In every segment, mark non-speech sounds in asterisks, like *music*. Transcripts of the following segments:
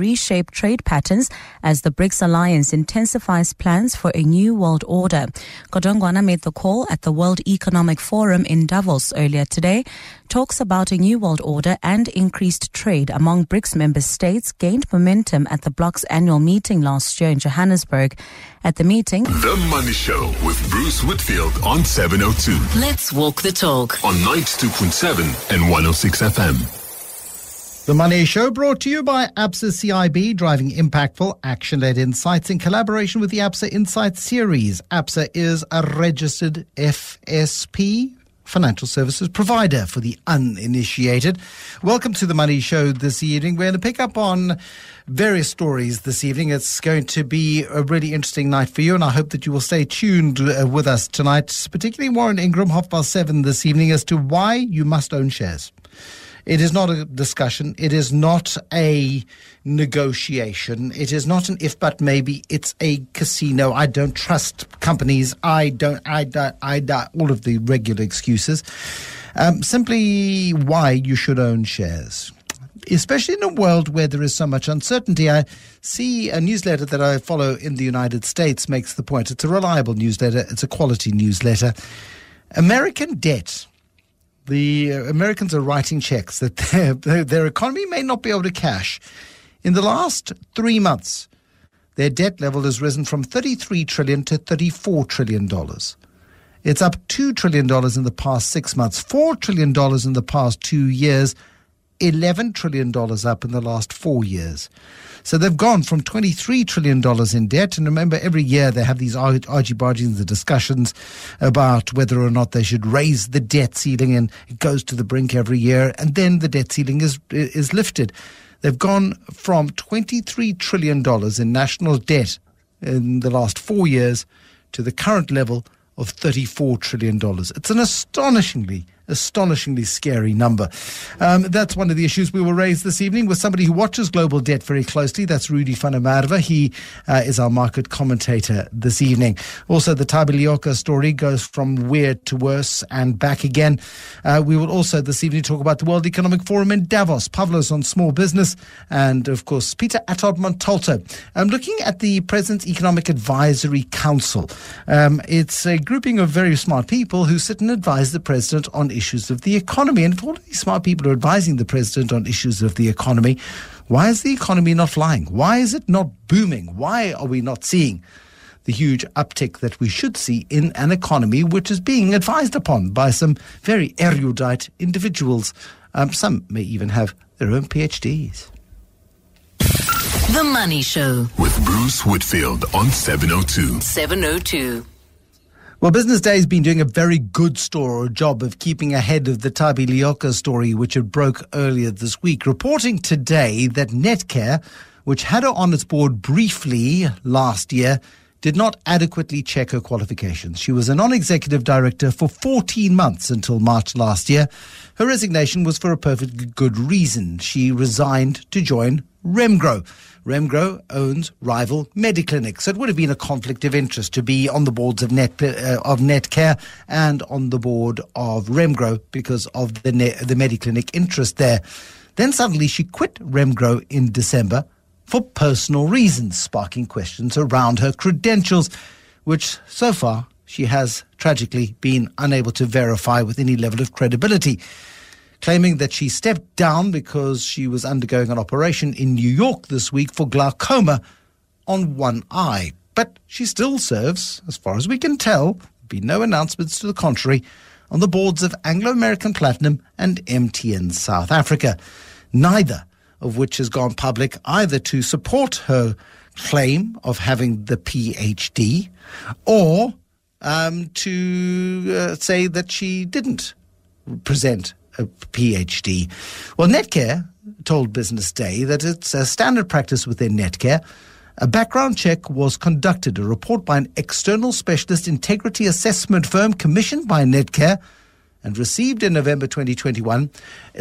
reshape trade patterns as the BRICS alliance intensifies plans for a new world order. Godongwana made the call at the World Economic Forum in Davos earlier today. Talks about a new world order and increased trade among BRICS member states gained momentum at the bloc's annual meeting last year in Johannesburg. At the meeting, The Money Show with Bruce Whitfield on 702 Let's walk the talk. on 92.7 and 106 FM. The Money Show brought to you by ABSA CIB, driving impactful, action led insights in collaboration with the ABSA Insight series. ABSA is a registered FSP. Financial services provider for the uninitiated. Welcome to the Money Show this evening. We're going to pick up on various stories this evening. It's going to be a really interesting night for you, and I hope that you will stay tuned uh, with us tonight, particularly Warren Ingram, half past seven this evening, as to why you must own shares. It is not a discussion. It is not a negotiation. It is not an if but maybe. It's a casino. I don't trust companies. I don't, I don't, I don't, all of the regular excuses. Um, simply why you should own shares. Especially in a world where there is so much uncertainty. I see a newsletter that I follow in the United States makes the point. It's a reliable newsletter, it's a quality newsletter. American debt the Americans are writing checks that their, their, economy may not be able to cash. In the last three months, their debt level has risen from 33 trillion to 34 trillion dollars. It's up two trillion dollars in the past six months, four trillion dollars in the past two years, eleven trillion dollars up in the last four years. So they've gone from $23 trillion in debt. And remember, every year they have these argy bargings, the discussions about whether or not they should raise the debt ceiling. And it goes to the brink every year. And then the debt ceiling is, is lifted. They've gone from $23 trillion in national debt in the last four years to the current level of $34 trillion. It's an astonishingly astonishingly scary number. Um, that's one of the issues we will raise this evening with somebody who watches global debt very closely. That's Rudy Merwe. He uh, is our market commentator this evening. Also, the Thabi Leoka story goes from weird to worse and back again. Uh, we will also this evening talk about the World Economic Forum in Davos, Pavlos on small business, and of course, Peter Attard Montalto. I'm looking at the President's Economic Advisory Council. Um, it's a grouping of very smart people who sit and advise the President on of the economy. And if all these smart people are advising the president on issues of the economy, why is the economy not flying? Why is it not booming? Why are we not seeing the huge uptick that we should see in an economy which is being advised upon by some very erudite individuals? Um, some may even have their own PhDs. The Money Show. With Bruce Whitfield on 702. 702. Well, Business Day has been doing a very good store job of keeping ahead of the Thabi Leoka story, which had broke earlier this week, reporting today that Netcare, which had her on its board briefly last year, did not adequately check her qualifications. She was a non-executive director for 14 months until March last year. Her resignation was for a perfectly good reason. She resigned to join Remgro. Remgro owns rival Mediclinic, so it would have been a conflict of interest to be on the boards of Net uh, of Netcare and on the board of Remgro because of the ne- the Mediclinic interest there. Then suddenly she quit Remgro in December for personal reasons, sparking questions around her credentials, which so far she has tragically been unable to verify with any level of credibility claiming that she stepped down because she was undergoing an operation in New York this week for glaucoma on one eye. But she still serves, as far as we can tell, be no announcements to the contrary, on the boards of Anglo American Platinum and MTN South Africa. Neither of which has gone public either to support her claim of having the PhD or um, to uh, say that she didn't present a PhD. Well, Netcare told Business Day that it's a standard practice within Netcare. A background check was conducted, a report by an external specialist integrity assessment firm commissioned by Netcare and received in November 2021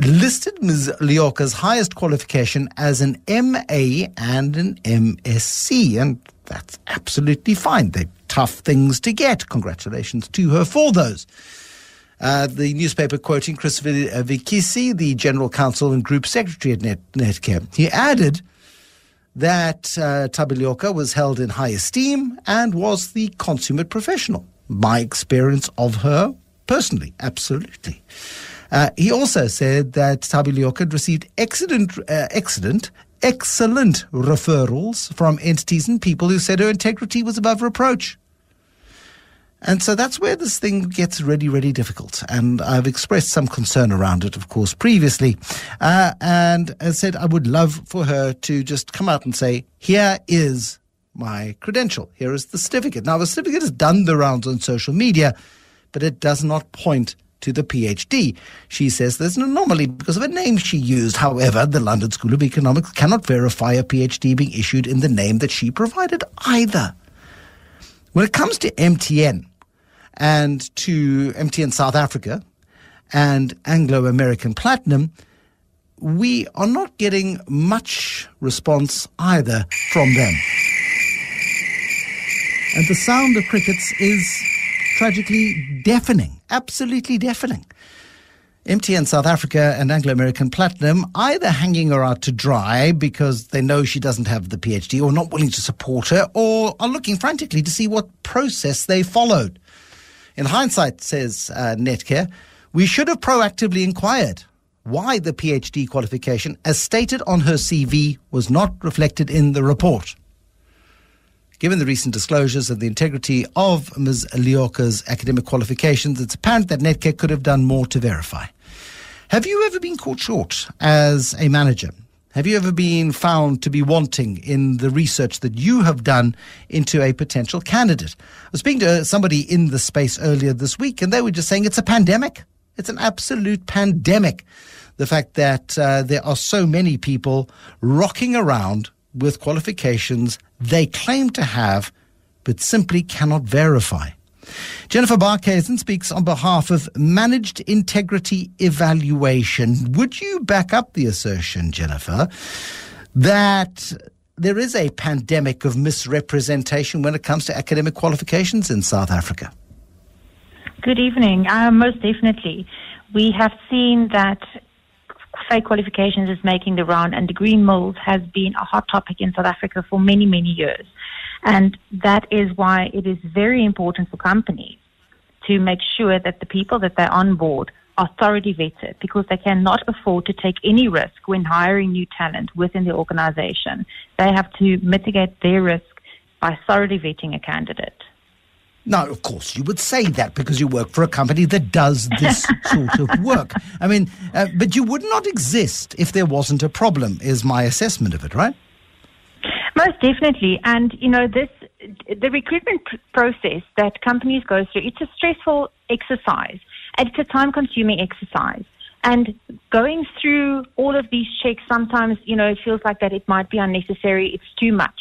listed Ms. Leoka's highest qualification as an MA and an MSc. And that's absolutely fine. They're tough things to get. Congratulations to her for those. Uh, the newspaper quoting Chris Vikisi, the general counsel and group secretary at Net- Netcare. He added that uh, Thabi Leoka was held in high esteem and was the consummate professional. My experience of her personally, absolutely. Uh, he also said that Thabi Leoka had received excellent, uh, excellent, excellent referrals from entities and people who said her integrity was above reproach. And so that's where this thing gets really, really difficult. And I've expressed some concern around it, of course, previously. Uh, and I said I would love for her to just come out and say, here is my credential. Here is the certificate. Now, the certificate has done the rounds on social media, but it does not point to the PhD. She says there's an anomaly because of a name she used. However, the London School of Economics cannot verify a PhD being issued in the name that she provided either. When it comes to MTN and to MTN South Africa and Anglo American Platinum, we are not getting much response either from them. And the sound of crickets is tragically deafening, absolutely deafening. MTN South Africa and Anglo American Platinum either hanging her out to dry because they know she doesn't have the PhD or not willing to support her or are looking frantically to see what process they followed. In hindsight, says uh, Netcare, we should have proactively inquired why the PhD qualification, as stated on her CV, was not reflected in the report. Given the recent disclosures of the integrity of Ms. Leoka's academic qualifications, it's apparent that Netcare could have done more to verify. Have you ever been caught short as a manager? Have you ever been found to be wanting in the research that you have done into a potential candidate? I was speaking to somebody in the space earlier this week, and they were just saying it's a pandemic. It's an absolute pandemic. The fact that uh, there are so many people rocking around with qualifications they claim to have, but simply cannot verify. Jennifer Barkhuizen speaks on behalf of Managed Integrity Evaluation. Would you back up the assertion, Jennifer, that there is a pandemic of misrepresentation when it comes to academic qualifications in South Africa? Good evening. Uh, most definitely. We have seen that fake qualifications is making the round, and degree mill has been a hot topic in South Africa for many, many years. And that is why it is very important for companies to make sure that the people that they onboard are thoroughly vetted because they cannot afford to take any risk when hiring new talent within the organization. They have to mitigate their risk by thoroughly vetting a candidate. Now, of course, you would say that because you work for a company that does this *laughs* sort of work. I mean, uh, but you would not exist if there wasn't a problem, is my assessment of it, right? Most definitely. And, you know, this, the recruitment pr- process that companies go through, it's a stressful exercise and it's a time consuming exercise. And going through all of these checks, sometimes, you know, it feels like that it might be unnecessary, it's too much.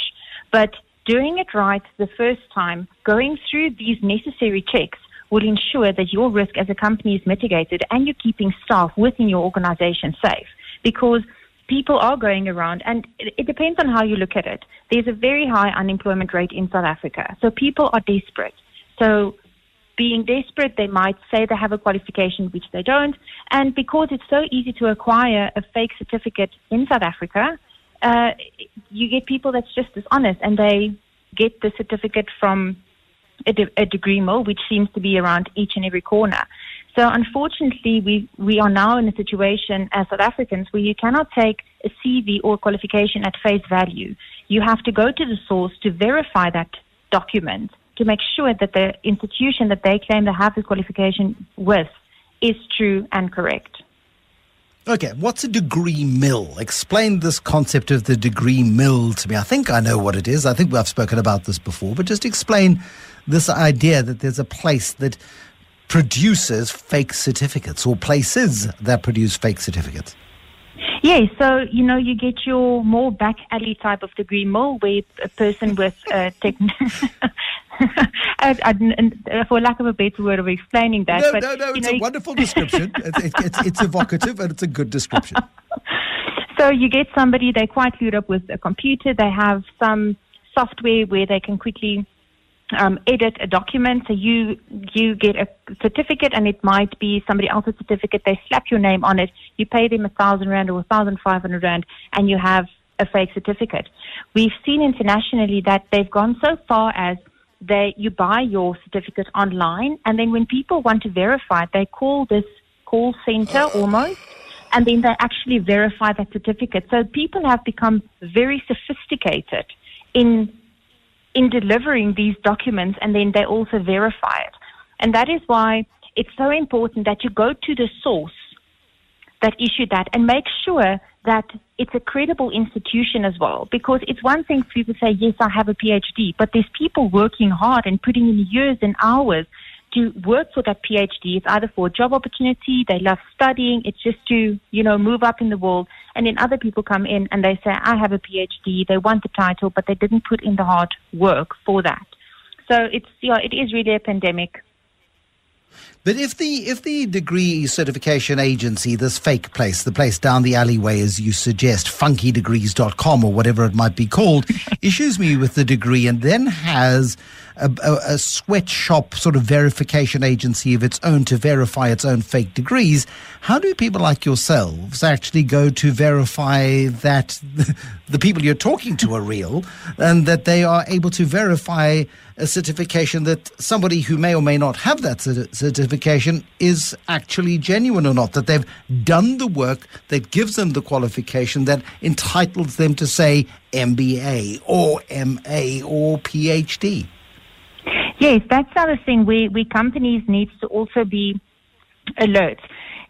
But doing it right the first time, going through these necessary checks will ensure that your risk as a company is mitigated and you're keeping staff within your organization safe because people are going around and it, it depends on how you look at it. There's a very high unemployment rate in South Africa. So people are desperate. So being desperate, they might say they have a qualification which they don't. And because it's so easy to acquire a fake certificate in South Africa, uh, you get people that's just dishonest and they get the certificate from a, de- a degree mill, which seems to be around each and every corner. So unfortunately, we, we are now in a situation as South Africans where you cannot take a CV or qualification at face value. You have to go to the source to verify that document to make sure that the institution that they claim to have the qualification with is true and correct. Okay, what's a degree mill? Explain this concept of the degree mill to me. I think I know what it is. I think I've spoken about this before, but just explain this idea that there's a place that produces fake certificates or places that produce fake certificates. Yeah, so you know you get your more back alley type of degree mill where a person with uh, tech. *laughs* I, I, for lack of a better word of explaining that, No, but no, no. It's know, a wonderful description. *laughs* it's, it's, it's, it's evocative and it's a good description. So you get somebody, they're quite clued up with a computer, they have some software where they can quickly um, edit a document. So you you get a certificate, and it might be somebody else's certificate. They slap your name on it. You pay them a thousand rand or a thousand five hundred rand, and you have a fake certificate. We've seen internationally that they've gone so far as they you buy your certificate online, and then when people want to verify it, they call this call center almost, and then they actually verify that certificate. So people have become very sophisticated in in delivering these documents, and then they also verify it. And that is why it's so important that you go to the source that issued that and make sure that it's a credible institution as well. Because it's one thing for you to say, yes, I have a PhD, but there's people working hard and putting in years and hours to work for that PhD. It's either for a job opportunity, they love studying, it's just to, you know, move up in the world. And then other people come in and they say, I have a PhD, they want the title, but they didn't put in the hard work for that. So it's, yeah, it is really a pandemic. But if the if the degree certification agency, this fake place, the place down the alleyway as you suggest, funkydegrees.com or whatever it might be called, *laughs* issues me with the degree and then has a, a, a, sweatshop sort of verification agency of its own to verify its own fake degrees, how do people like yourselves actually go to verify that *laughs* the people you're talking to are real and that they are able to verify a certification that somebody who may or may not have that certification is actually genuine or not, that they've done the work that gives them the qualification that entitles them to say MBA or MA or PhD? Yes, that's another thing. We, we companies needs to also be alert.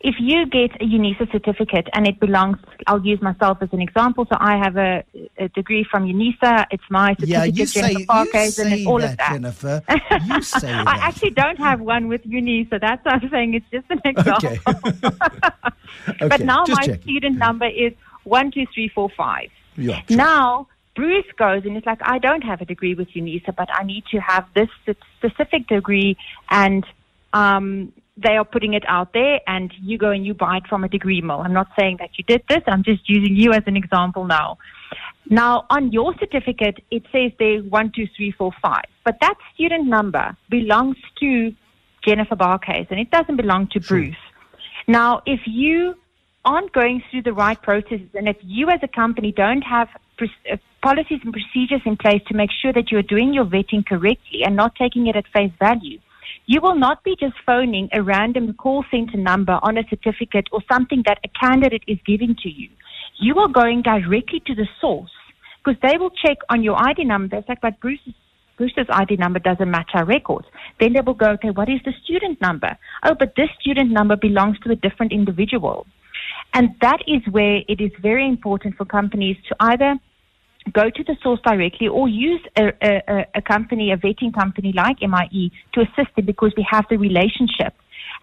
If you get a UNISA certificate and it belongs, I'll use myself as an example. So I have a, a degree from UNISA. It's my certificate, yeah, you Jennifer say, Parkes, and all that, of that. Jennifer. *laughs* You say that. I actually don't have one with UNISA. That's what I'm saying. It's just an example. *laughs* Okay. okay. But now just my checking. student number is one two three four five. Yeah, sure. Now Bruce goes and it's like, I don't have a degree with UNISA, but I need to have this specific degree, and um, they are putting it out there, and you go and you buy it from a degree mill. I'm not saying that you did this. I'm just using you as an example now. Now, on your certificate, it says there one, two, three, four, five, but that student number belongs to Jennifer Barkhuizen, and it doesn't belong to Bruce. Now, if you aren't going through the right processes, and if you as a company don't have Uh, policies and procedures in place to make sure that you're doing your vetting correctly and not taking it at face value, you will not be just phoning a random call center number on a certificate or something that a candidate is giving to you. You are going directly to the source because they will check on your ID number. It's like, but Bruce's Bruce's ID number doesn't match our records. Then they will go, okay, what is the student number? Oh, but this student number belongs to a different individual. And that is where it is very important for companies to either go to the source directly or use a, a, a company, a vetting company like MIE to assist them because we have the relationship.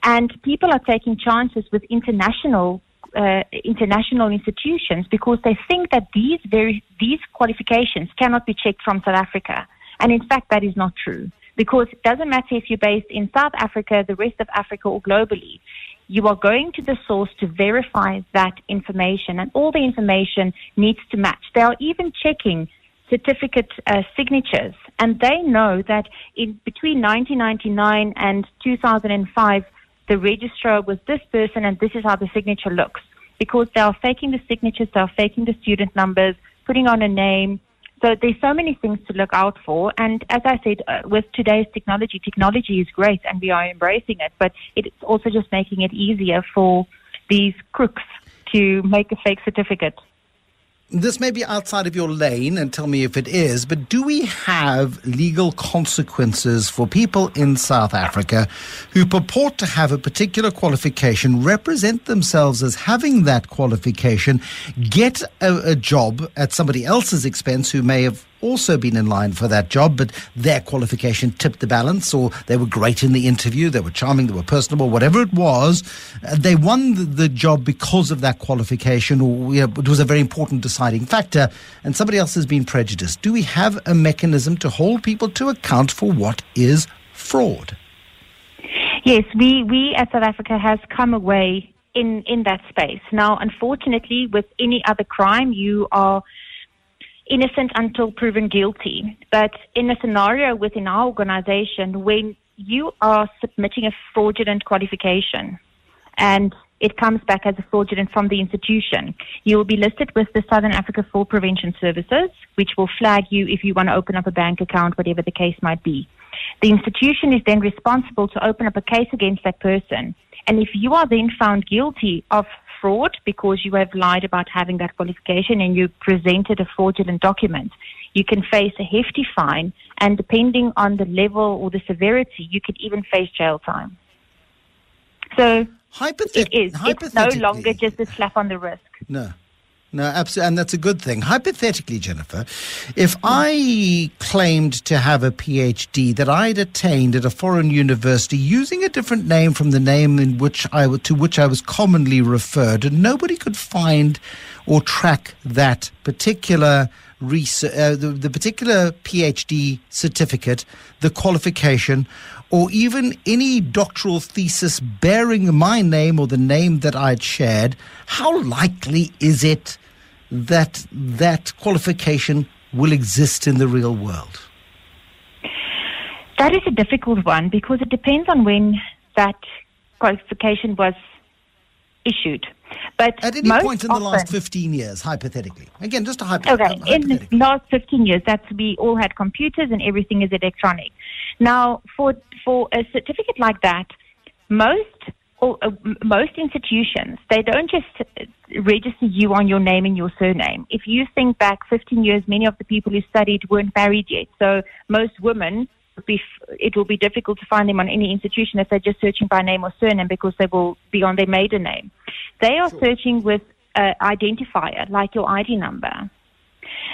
And people are taking chances with international uh, international institutions because they think that these very these qualifications cannot be checked from South Africa. And in fact, that is not true because it doesn't matter if you're based in South Africa, the rest of Africa, or globally you are going to the source to verify that information, and all the information needs to match. They are even checking certificate uh, signatures, and they know that in between 1999 and 2005, the registrar was this person, and this is how the signature looks. Because they are faking the signatures, they are faking the student numbers, putting on a name, so there's so many things to look out for. And as I said, uh, with today's technology, technology is great and we are embracing it, but it's also just making it easier for these crooks to make a fake certificate. This may be outside of your lane, and tell me if it is, but do we have legal consequences for people in South Africa who purport to have a particular qualification, represent themselves as having that qualification, get a, a job at somebody else's expense who may have also been in line for that job, but their qualification tipped the balance, or they were great in the interview, they were charming, they were personable, whatever it was. Uh, they won the, job because of that qualification, or you know, it was a very important deciding factor, and somebody else has been prejudiced. Do we have a mechanism to hold people to account for what is fraud? Yes, we, we as South Africa has come away in, in that space. Now, unfortunately, with any other crime, you are innocent until proven guilty. But in a scenario within our organization, when you are submitting a fraudulent qualification and it comes back as a fraudulent from the institution. You will be listed with the Southern Africa Fraud Prevention Services, which will flag you if you want to open up a bank account, whatever the case might be. The institution is then responsible to open up a case against that person. And if you are then found guilty of fraud because you have lied about having that qualification and you presented a fraudulent document, you can face a hefty fine, and depending on the level or the severity, you could even face jail time. So Hypothet- it is. It's no longer just a slap on the wrist. No. No, absolutely. And that's a good thing. Hypothetically, Jennifer, if I claimed to have a PhD that I'd attained at a foreign university using a different name from the name in which I, to which I was commonly referred, and nobody could find or track that particular research, uh, the, the particular PhD certificate, the qualification, or even any doctoral thesis bearing my name or the name that I'd shared, how likely is it that that qualification will exist in the real world? That is a difficult one because it depends on when that qualification was issued. But At any point in the last 15 years, hypothetically. Again, just a hypo- Okay, in the last 15 years, that's we all had computers and everything is electronic. Now, for for a certificate like that, most uh, most institutions they don't just uh, register you on your name and your surname. If you think back 15 years, many of the people who studied weren't married yet, so most women. Be, it will be difficult to find them on any institution if they're just searching by name or surname because they will be on their maiden name. They are searching with an identifier like your ID number.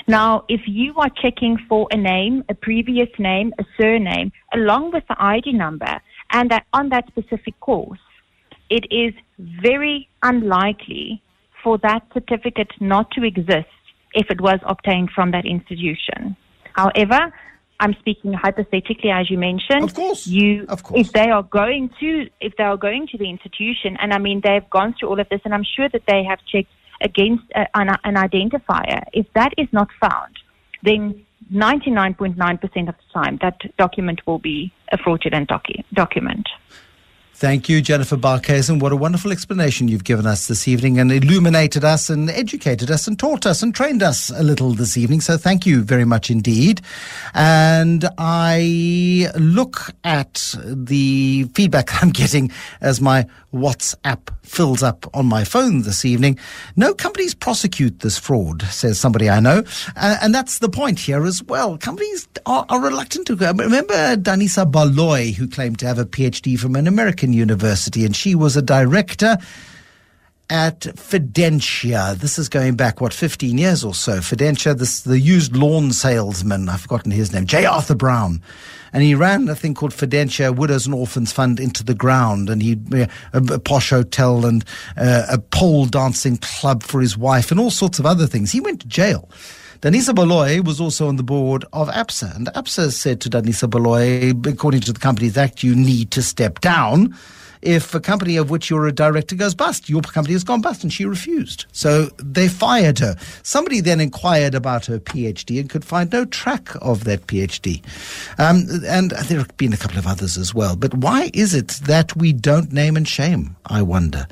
Now, if you are checking for a name, a previous name, a surname, along with the ID number, and that on that specific course, it is very unlikely for that certificate not to exist if it was obtained from that institution. However, I'm speaking hypothetically, as you mentioned. Of course. You, Of course. if they are going to, if they are going to the institution, and I mean they've gone through all of this, and I'm sure that they have checked against a, an, an identifier. If that is not found, then 99.9% of the time that document will be a fraudulent docu- document. Thank you, Jennifer Barkhuizen. What a wonderful explanation you've given us this evening and illuminated us and educated us and taught us and trained us a little this evening. So thank you very much indeed. And I look at the feedback *laughs* I'm getting as my WhatsApp fills up on my phone this evening. No companies prosecute this fraud, says somebody I know. Uh, and that's the point here as well. Companies are, are reluctant to go. Remember Danisa Baloyi, who claimed to have a PhD from an American university, and she was a director at Fidentia. This is going back, what, 15 years or so. Fidentia, this, the used lawn salesman, I've forgotten his name, J. Arthur Brown. And he ran a thing called Fidentia Widows and Orphans Fund into the ground. And he uh, a, a posh hotel and uh, a pole dancing club for his wife and all sorts of other things. He went to jail. Danisa Baloyi was also on the board of APSA. And APSA said to Danisa Baloyi, according to the Companies Act, you need to step down if a company of which you're a director goes bust. Your company has gone bust, and she refused. So they fired her. Somebody then inquired about her PhD and could find no track of that PhD. Um, and there have been a couple of others as well. But why is it that we don't name and shame, I wonder?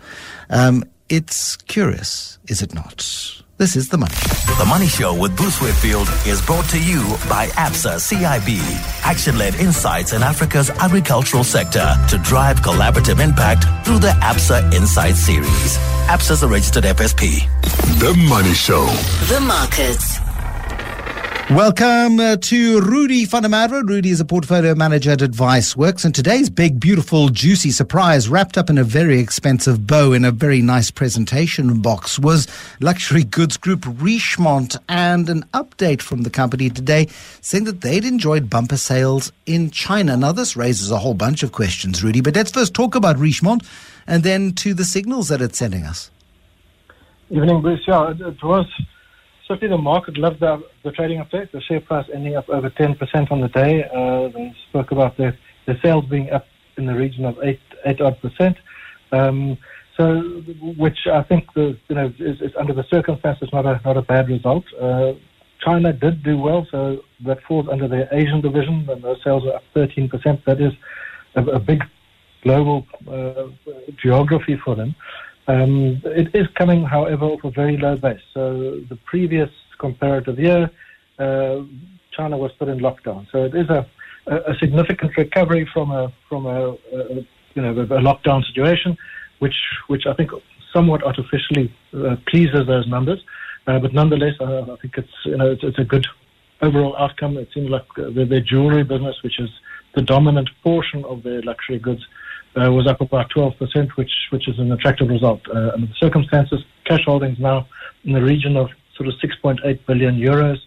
Um, it's curious, is it not? This is The Money. The Money Show with Bruce Whitfield is brought to you by ABSA CIB, action led insights in Africa's agricultural sector to drive collaborative impact through the ABSA Insight series. ABSA is a registered FSP. The Money Show. The markets. Welcome uh, to Rudy van der Merwe. Rudy is a portfolio manager at Advice Works, and today's big, beautiful, juicy surprise, wrapped up in a very expensive bow in a very nice presentation box, was luxury goods group Richemont, and an update from the company today saying that they'd enjoyed bumper sales in China. Now, this raises a whole bunch of questions, Rudy, but let's first talk about Richemont, and then to the signals that it's sending us. Evening, Bruce. Yeah, it was certainly the market loved the, the trading update. The share price ending up over 10% on the day. Uh, and spoke about the, the sales being up in the region of 8, 8 odd percent. Um, so, which I think the, you know is, is under the circumstances not a not a bad result. Uh, China did do well, so that falls under the Asian division, and those sales are up 13%. That is a, a big global uh, geography for them. Um, it is coming, however, off a very low base. So the previous comparative year, uh, China was put in lockdown. So it is a, a, significant recovery from a from a, a you know a lockdown situation, which which I think somewhat artificially uh, pleases those numbers. Uh, but nonetheless, uh, I think it's you know it's, it's, a good overall outcome. It seems like their, their jewelry business, which is the dominant portion of their luxury goods, uh, was up about 12%, which which is an attractive result uh, under the circumstances. Cash holdings now in the region of sort of 6.8 billion euros,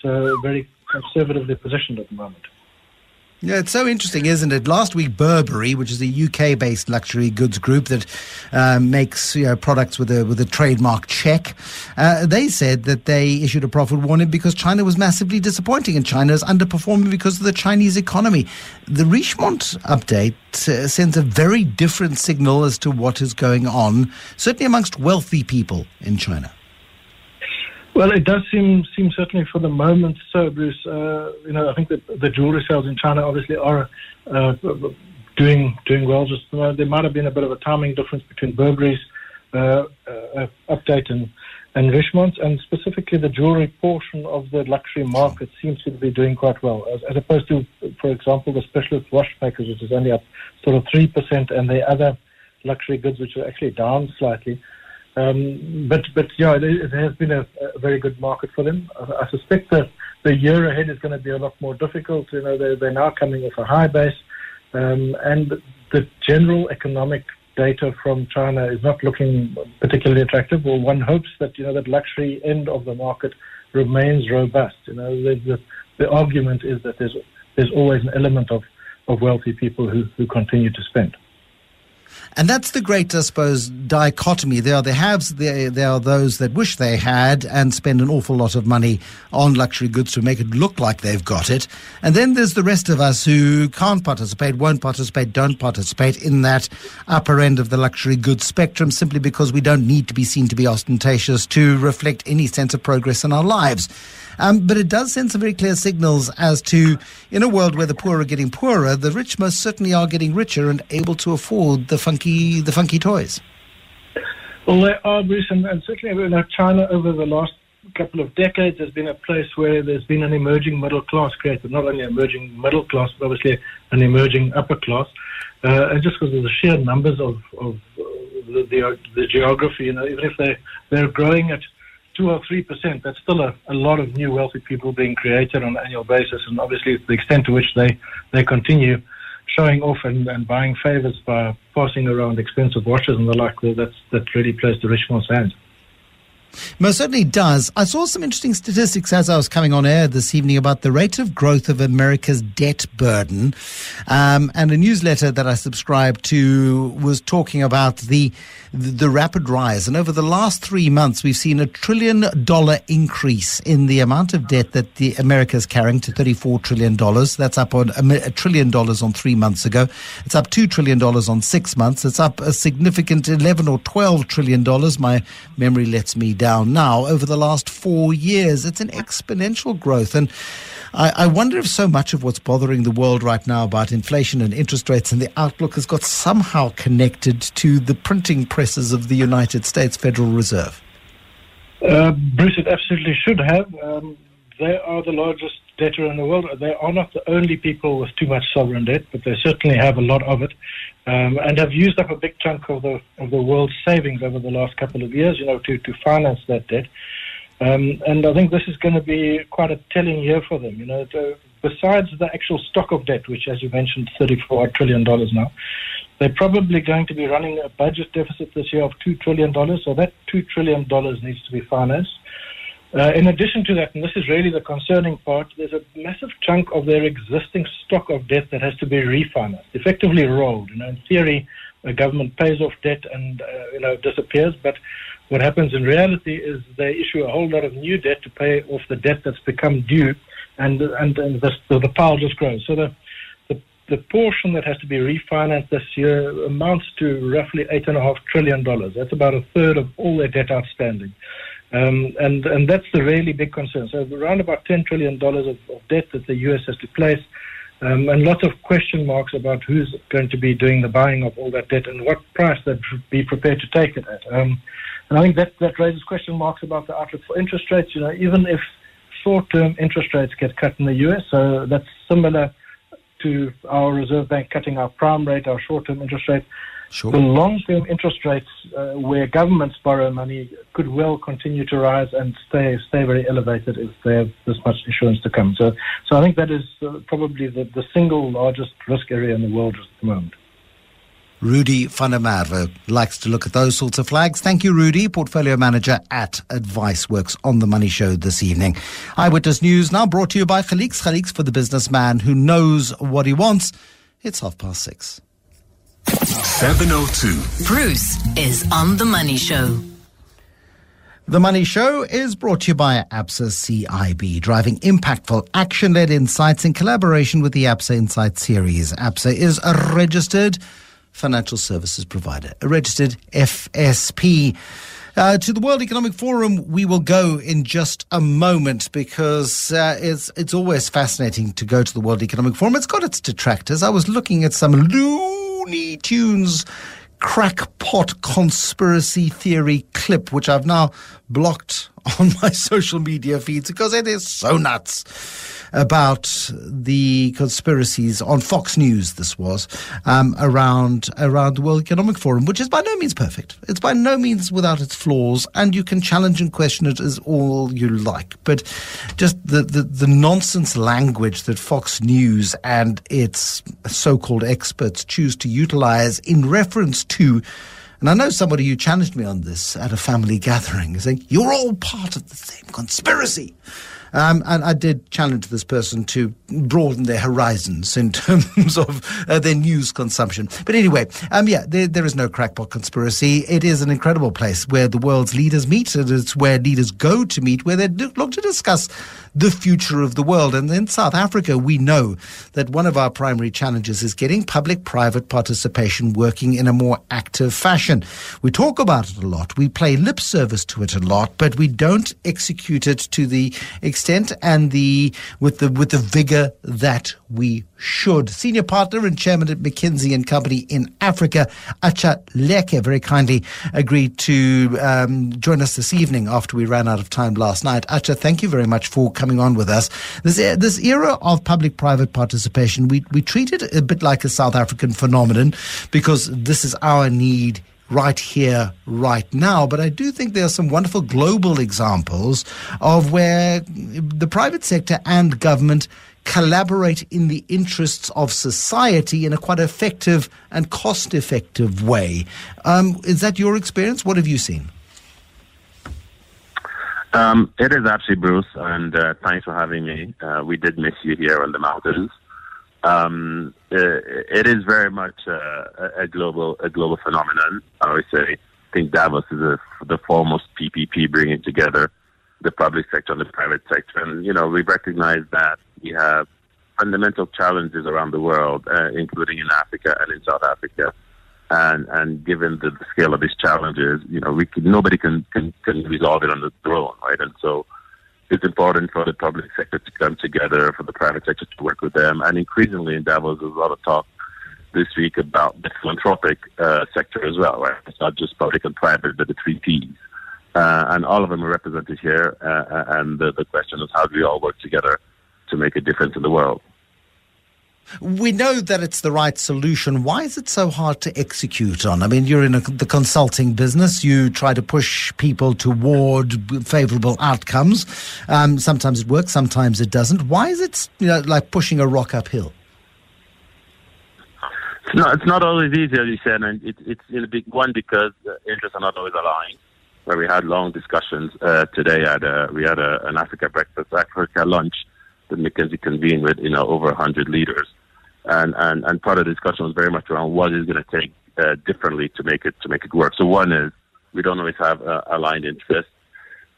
so very conservatively positioned at the moment. Yeah, it's so interesting, isn't it? Last week, Burberry, which is a UK-based luxury goods group that uh, makes you know, products with a with a trademark check, uh, they said that they issued a profit warning because China was massively disappointing and China is underperforming because of the Chinese economy. The Richemont update uh, sends a very different signal as to what is going on, certainly amongst wealthy people in China. Well, it does seem seem certainly for the moment so, Bruce. Uh, you know, I think that the jewelry sales in China obviously are uh, doing doing well. Just uh, there might have been a bit of a timing difference between Burberry's uh, uh, update and and Richemont, and specifically the jewelry portion of the luxury market seems to be doing quite well, as, as opposed to, for example, the specialist watchmakers, which is only up sort of three percent, and the other luxury goods, which are actually down slightly. Um, but but yeah, it, it has been a, a, very good market for them. I, I, suspect that the year ahead is going to be a lot more difficult. You know, they're, they're now coming off a high base, um, and the general economic data from China is not looking particularly attractive. Well, one hopes that you know that luxury end of the market remains robust. You know, the, the, the argument is that there's there's always an element of, of wealthy people who, who continue to spend. And that's the great, I suppose, dichotomy. There are the haves, there, are those that wish they had and spend an awful lot of money on luxury goods to make it look like they've got it. And then there's the rest of us who can't participate, won't participate, don't participate in that upper end of the luxury goods spectrum simply because we don't need to be seen to be ostentatious to reflect any sense of progress in our lives. Um, but it does send some very clear signals as to, in a world where the poor are getting poorer, the rich most certainly are getting richer and able to afford the funky, the funky toys. Well, there are, Bruce, and, and certainly you know, China over the last couple of decades has been a place where there's been an emerging middle class created, not only emerging middle class, but obviously an emerging upper class. Uh, and just because of the sheer numbers of, of uh, the, the, the, geography, you know, even if they, they're growing at two or three percent, that's still a, a lot of new wealthy people being created on an annual basis. And obviously, the extent to which they, they continue showing off and, and buying favors by passing around expensive watches and the like, that's, that really plays to Richemont's hand. Most certainly does. I saw some interesting statistics as I was coming on air this evening about the rate of growth of America's debt burden. Um, and a newsletter that I subscribed to was talking about the, the, rapid rise. And over the last three months, we've seen a trillion dollar increase in the amount of debt that the America is carrying to $34 trillion. That's up on a, a trillion dollars on three months ago. It's up $2 trillion on six months. It's up a significant 11 or $12 trillion. My memory lets me down now over the last four years. It's an exponential growth. And I, I, wonder if so much of what's bothering the world right now about inflation and interest rates and the outlook has got somehow connected to the printing presses of the United States Federal Reserve. Uh, Bruce, it absolutely should have. Um, they are the largest debtor in the world. They are not the only people with too much sovereign debt, but they certainly have a lot of it, um, and have used up a big chunk of the of the world's savings over the last couple of years, you know, to to finance that debt. Um, and I think this is going to be quite a telling year for them. You know, to, besides the actual stock of debt, which, as you mentioned, thirty-four trillion dollars now, they're probably going to be running a budget deficit this year of two trillion dollars. So that two trillion dollars needs to be financed. Uh, in addition to that, and this is really the concerning part, there's a massive chunk of their existing stock of debt that has to be refinanced, effectively rolled. You know, in theory, the government pays off debt and uh, you know disappears, but what happens in reality is they issue a whole lot of new debt to pay off the debt that's become due, and and, and the, the pile just grows. So the, the the portion that has to be refinanced this year amounts to roughly eight and a half trillion dollars. That's about a third of all their debt outstanding. Um, and, and that's the really big concern. So around about $10 trillion of, of, debt that the U.S. has to place. Um, and lots of question marks about who's going to be doing the buying of all that debt and what price they'd be prepared to take it at. Um, and I think that, that raises question marks about the outlook for interest rates. You know, even if short-term interest rates get cut in the U.S., so that's similar to our Reserve Bank cutting our prime rate, our short-term interest rate. Sure. The long-term interest rates, uh, where governments borrow money, could well continue to rise and stay stay very elevated if they have this much issuance to come. So, so I think that is uh, probably the, the single largest risk area in the world at the moment. Rudy van der Merwe likes to look at those sorts of flags. Thank you, Rudy, portfolio manager at AdviceWorks on the Money Show this evening. Eyewitness News now brought to you by Khalix. Khalix for the businessman who knows what he wants. It's half past six. 702. Bruce is on The Money Show. The Money Show is brought to you by ABSA CIB, driving impactful, action led insights in collaboration with the ABSA Insight series. ABSA is a registered financial services provider, a registered FSP. Uh, to the World Economic Forum, we will go in just a moment because uh, it's it's always fascinating to go to the World Economic Forum. It's got its detractors. I was looking at some Looney Tunes crackpot conspiracy theory clip, which I've now blocked *laughs* on my social media feeds because it is so nuts about the conspiracies on Fox News. This was um, around around the World Economic Forum, which is by no means perfect. It's by no means without its flaws, and you can challenge and question it as all you like. But just the the, the nonsense language that Fox News and its so-called experts choose to utilize in reference to. And I know somebody who challenged me on this at a family gathering, saying, You're all part of the same conspiracy. Um, and I did challenge this person to broaden their horizons in *laughs* terms of uh, their news consumption. But anyway, um, yeah, there, there is no crackpot conspiracy. It is an incredible place where the world's leaders meet. and It's where leaders go to meet, where they look to discuss the future of the world. And in South Africa, we know that one of our primary challenges is getting public private participation working in a more active fashion. We talk about it a lot, we play lip service to it a lot, but we don't execute it to the extent and the with the with the vigor that we should. Senior partner and chairman at McKinsey and Company in Africa, Acha Leke, very kindly agreed to um, join us this evening after we ran out of time last night. Acha, thank you very much for coming on with us. This e- this era of public-private participation, we we treat it a bit like a South African phenomenon because this is our need right here, right now. But I do think there are some wonderful global examples of where the private sector and government collaborate in the interests of society in a quite effective and cost effective way. Um, is that your experience? What have you seen? Um, it is actually Bruce, and uh, thanks for having me. Uh, we did miss you here on the mountains. Um, uh, it is very much uh, a, a global a global phenomenon. I always say, I think Davos is a, the foremost PPP bringing together the public sector and the private sector. And you know, we recognize that we have fundamental challenges around the world, uh, including in Africa and in South Africa. And and given the, the scale of these challenges, you know, we can, nobody can, can can resolve it on their own, right? And so it's important for the public sector to come together, for the private sector to work with them. And increasingly in Davos, there's a lot of talk this week about the philanthropic uh, sector as well, right? It's not just public and private, but the three Ps. Uh, and all of them are represented here. Uh, and the, the question is how do we all work together to make a difference in the world? We know that it's the right solution. Why is it so hard to execute on? I mean, you're in a, the consulting business. You try to push people toward favorable outcomes. Um, sometimes it works, sometimes it doesn't. Why is it you know, like pushing a rock uphill? It's not, it's not always easy, as you said, and it, it's in a big one because uh, interests are not always aligned. Where we had long discussions uh, today, at a, we had a, an Africa breakfast, Africa lunch that McKinsey convened with you know over 100 leaders, and and and part of the discussion was very much around what is going to take uh, differently to make it to make it work. So one is we don't always have uh, aligned interests.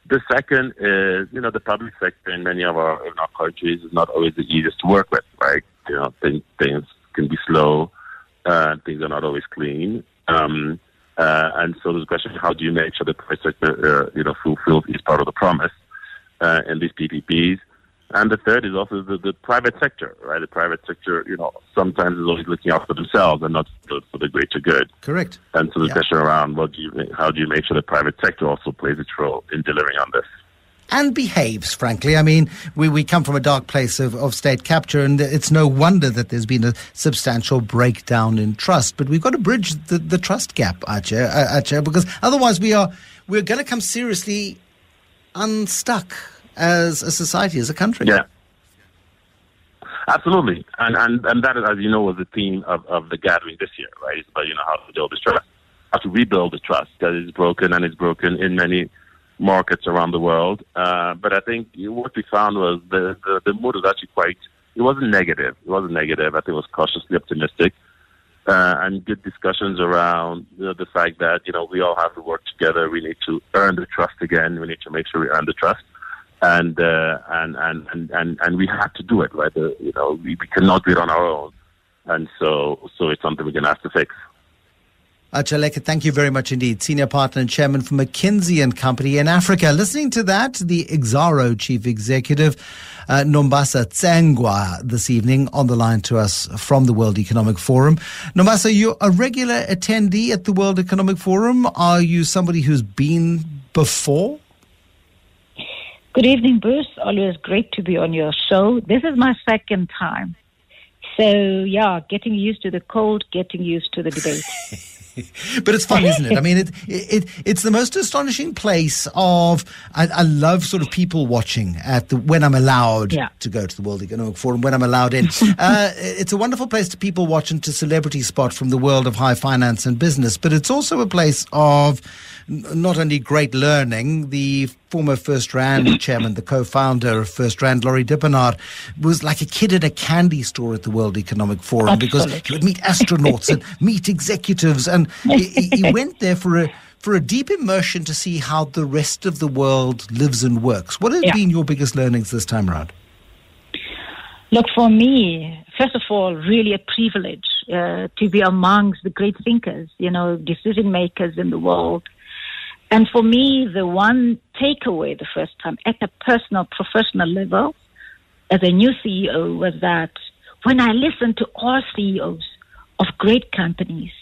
The second is you know the public sector in many of our in our countries is not always the easiest to work with, right? You know things things can be slow, uh, things are not always clean. Um, uh, and so a question: How do you make sure the private sector, uh, you know, fulfills each part of the promise uh, in these PPPs? And the third is also the, the private sector, right? The private sector, you know, sometimes is always looking out for themselves and not for, for the greater good. Correct. And so the Yeah. question around what do you, how do you make sure the private sector also plays its role in delivering on this? and behaves, frankly. I mean, we, we come from a dark place of, of state capture, and it's no wonder that there's been a substantial breakdown in trust. But we've got to bridge the, the trust gap, Acha, uh, because otherwise we are we're going to come seriously unstuck as a society, as a country. Yeah. Absolutely. And, and, and that, as you know, was the theme of, of the gathering this year, right? It's about, you know, how to build the trust, how to rebuild the trust that is broken and is broken in many markets around the world. Uh, but I think what we found was the, the, the mood was actually quite, it wasn't negative. It wasn't negative. I think it was cautiously optimistic. Uh, and good discussions around you know, the fact that, you know, we all have to work together. We need to earn the trust again. We need to make sure we earn the trust and uh, and, and and and and we had to do it, right? Uh, you know, we, we cannot do it on our own, and so so it's something we're going to have to fix. Acha Leke, thank you very much indeed. Senior partner and chairman for McKinsey and Company in Africa. Listening to that, the Exxaro chief executive, uh, Nombasa Tsengwa, this evening on the line to us from the World Economic Forum. Nombasa, you're a regular attendee at the World Economic Forum. Are you somebody who's been before? Good evening, Bruce. Always great to be on your show. This is my second time. So, yeah, getting used to the cold, getting used to the debate. *laughs* but it's fun, isn't it? I mean, it, it it's the most astonishing place of. I, I love sort of people watching at the when I'm allowed Yeah. to go to the World Economic Forum when I'm allowed in. *laughs* uh, it's a wonderful place to people watch and to celebrity spot from the world of high finance and business, but it's also a place of not only great learning. The former FirstRand *coughs* chairman, the co-founder of FirstRand, Laurie Dippenaar, was like a kid at a candy store at the World Economic Forum because he would meet astronauts and *laughs* meet executives, and he, he- he went there for a for a deep immersion to see how the rest of the world lives and works. What have Yeah. been your biggest learnings this time around? Look, for me, first of all, really a privilege uh, to be amongst the great thinkers, you know, decision makers in the world. And for me, the one takeaway the first time at a personal, professional level as a new CEO was that when I listened to all CEOs of great companies,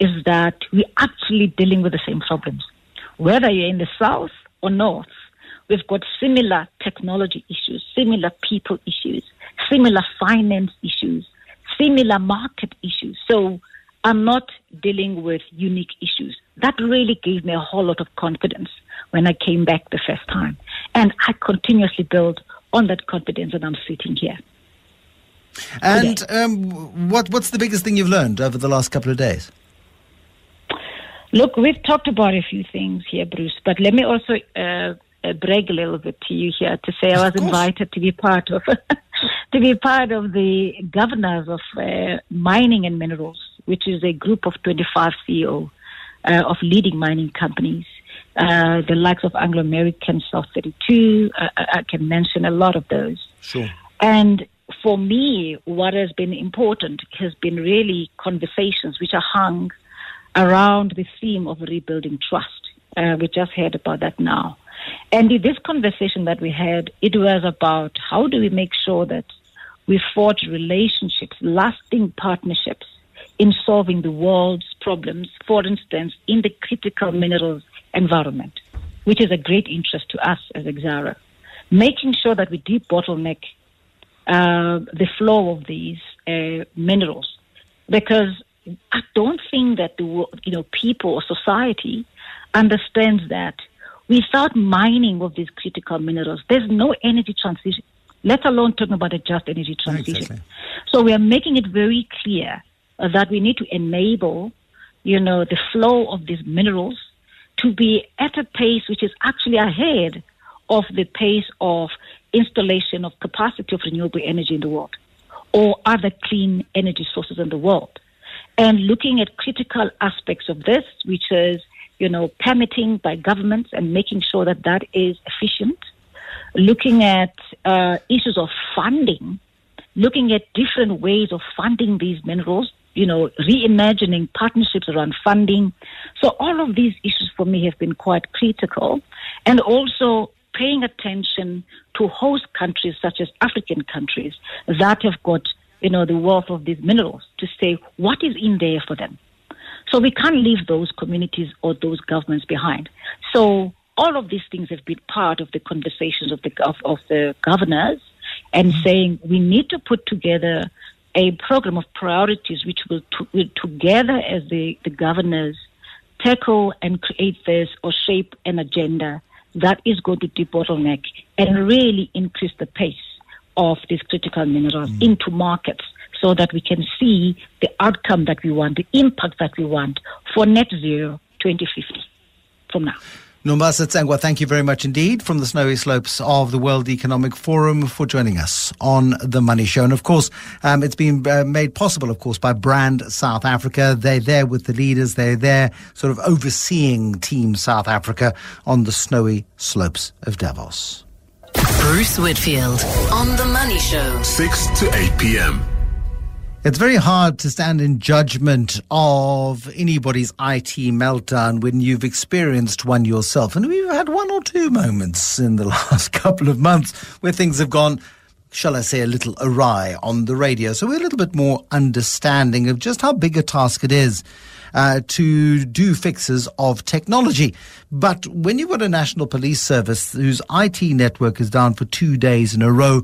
is that we're actually dealing with the same problems. Whether you're in the south or north, we've got similar technology issues, similar people issues, similar finance issues, similar market issues. So I'm not dealing with unique issues. That really gave me a whole lot of confidence when I came back the first time. And I continuously build on that confidence and I'm sitting here. And um, what what's the biggest thing you've learned over the last couple of days? Look, we've talked about a few things here, Bruce, but let me also uh, uh, brag a little bit to you here to say I was invited to be part of *laughs* to be part of the governors of uh, mining and minerals, which is a group of 25 CEO uh, of leading mining companies. Uh, the likes of Anglo American, South 32, uh, I I can mention a lot of those. Sure. And for me, what has been important has been really conversations which are hung around the theme of rebuilding trust. Uh, we just heard about that now. And in this conversation that we had, it was about how do we make sure that we forge relationships, lasting partnerships in solving the world's problems, for instance, in the critical minerals environment, which is a great interest to us as Exxaro. Making sure that we debottleneck uh, the flow of these uh, minerals, because I don't think that the you know people or society understands that without mining of these critical minerals, there's no energy transition. Let alone talking about a just energy transition. Exactly. So we are making it very clear that we need to enable, you know, the flow of these minerals to be at a pace which is actually ahead of the pace of installation of capacity of renewable energy in the world or other clean energy sources in the world. And looking at critical aspects of this, which is, you know, permitting by governments and making sure that that is efficient, looking at uh, issues of funding, looking at different ways of funding these minerals, you know, reimagining partnerships around funding. So all of these issues for me have been quite critical. And also paying attention to host countries such as African countries that have got, you know, the wealth of these minerals to say what is in there for them. So we can't leave those communities or those governments behind. So all of these things have been part of the conversations of the of, of the governors and mm-hmm. saying we need to put together a program of priorities which will, will together as the, the governors tackle and create this or shape an agenda that is going to debottleneck and really increase the pace of these critical minerals mm. into markets so that we can see the outcome that we want, the impact that we want for net zero 2050 from now. Nombasa Tsengwa, thank you very much indeed from the snowy slopes of the World Economic Forum for joining us on The Money Show. And of course, um, it's been uh, made possible, of course, by Brand South Africa. They're there with the leaders. They're there sort of overseeing Team South Africa on the snowy slopes of Davos. Bruce Whitfield on The Money Show. 6 to 8 p.m. It's very hard to stand in judgment of anybody's IT meltdown when you've experienced one yourself. And we've had one or two moments in the *laughs* last couple of months where things have gone, shall I say, a little awry on the radio. So we're a little bit more understanding of just how big a task it is. Uh, to do fixes of technology. But when you've got a national police service whose IT network is down for two days in a row,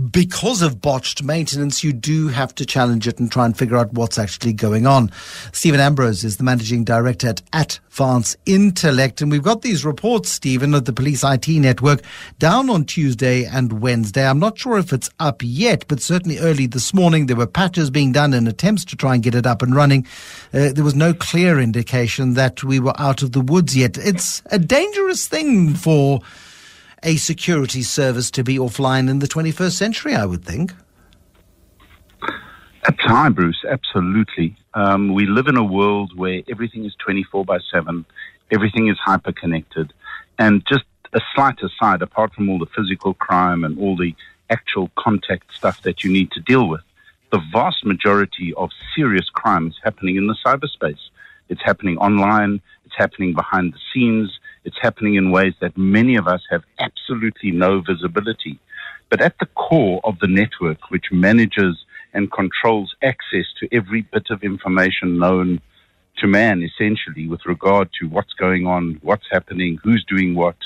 because of botched maintenance, you do have to challenge it and try and figure out what's actually going on. Stephen Ambrose is the managing director at Advance Intellect. And we've got these reports, Stephen, of the police IT network down on Tuesday and Wednesday. I'm not sure if it's up yet, but certainly early this morning, there were patches being done and attempts to try and get it up and running. Uh, there was no clear indication that we were out of the woods yet. It's a dangerous thing for a security service to be offline in the 21st century, I would think. Hi, Bruce. Absolutely. Um, we live in a world where everything is 24 by 7, everything is hyper connected. And just a slight aside, apart from all the physical crime and all the actual contact stuff that you need to deal with, the vast majority of serious crime is happening in the cyberspace. It's happening online, it's happening behind the scenes, it's happening in ways that many of us have absolutely no visibility. But at the core of the network, which manages and controls access to every bit of information known to man, essentially, with regard to what's going on, what's happening, who's doing what,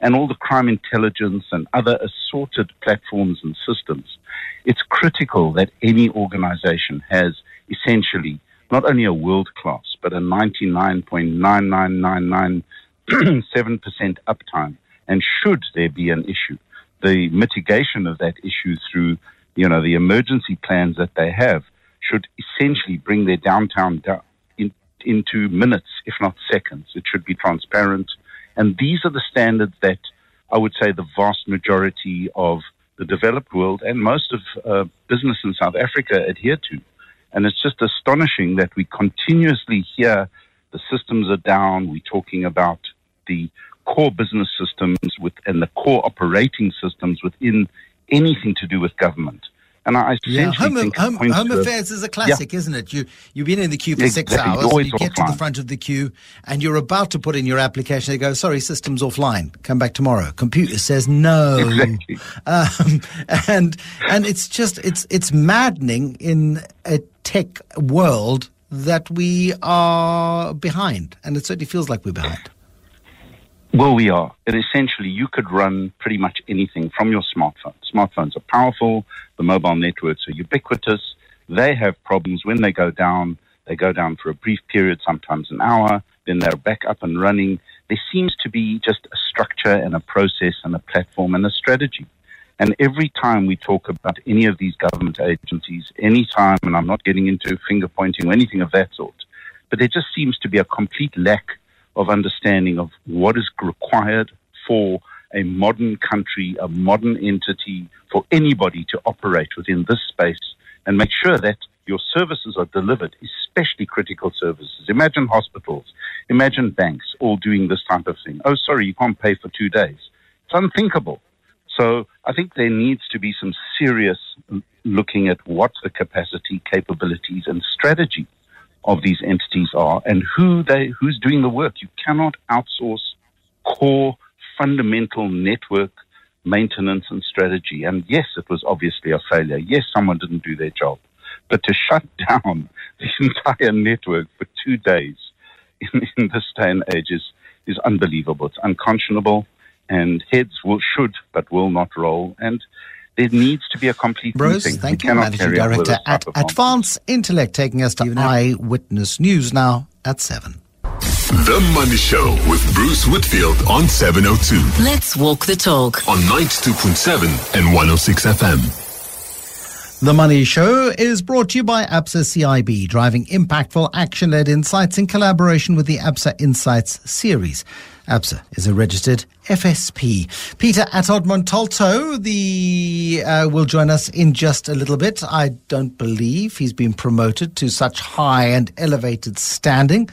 and all the crime intelligence and other assorted platforms and systems, it's critical that any organization has essentially not only a world class, but a 99.9999 *clears throat* 7% uptime. And should there be an issue, the mitigation of that issue through, you know, the emergency plans that they have should essentially bring their downtown down in, into minutes, if not seconds. It should be transparent. And these are the standards that I would say the vast majority of the developed world and most of uh, business in South Africa adhere to. And it's just astonishing that we continuously hear the systems are down. We're talking about the core business systems with, and the core operating systems within anything to do with government. And I yeah, home, home, home affairs is a classic, yeah. isn't it? You you've been in the queue for exactly. six hours, you get offline. to the front of the queue, and you're about to put in your application. They go, "Sorry, system's offline. Come back tomorrow." Computer says no, exactly. um, and and it's just it's it's maddening in a tech world that we are behind, and it certainly feels like we're behind. Well, we are. And essentially, you could run pretty much anything from your smartphone. Smartphones are powerful. The mobile networks are ubiquitous. They have problems when they go down. They go down for a brief period, sometimes an hour. Then they're back up and running. There seems to be just a structure and a process and a platform and a strategy. And every time we talk about any of these government agencies, any time, and I'm not getting into finger pointing or anything of that sort, but there just seems to be a complete lack of understanding of what is required for a modern country, a modern entity, for anybody to operate within this space and make sure that your services are delivered, especially critical services. Imagine hospitals, imagine banks all doing this type of thing. Oh, sorry, you can't pay for two days. It's unthinkable. So I think there needs to be some serious looking at what the capacity, capabilities, and strategy of these entities are and who they who's doing the work. You cannot outsource core fundamental network maintenance and strategy. And yes, it was obviously a failure. Yes, someone didn't do their job. But to shut *laughs* down the entire network for two days in, in this day and age is, is unbelievable. It's unconscionable, and heads will should but will not roll. And there needs to be a complete Bruce, meeting. thank We you, Managing carry on with Director at. Advance Intellect, taking us to Eyewitness News now at 7. The Money Show with Bruce Whitfield on 702 Let's walk the talk. on 92.7 and 106 FM. The Money Show is brought to you by ABSA CIB, driving impactful action led insights in collaboration with the ABSA Insights series. ABSA is a registered FSP. Peter Attard Montalto the, uh, will join us in just a little bit. I don't believe he's been promoted to such high and elevated standing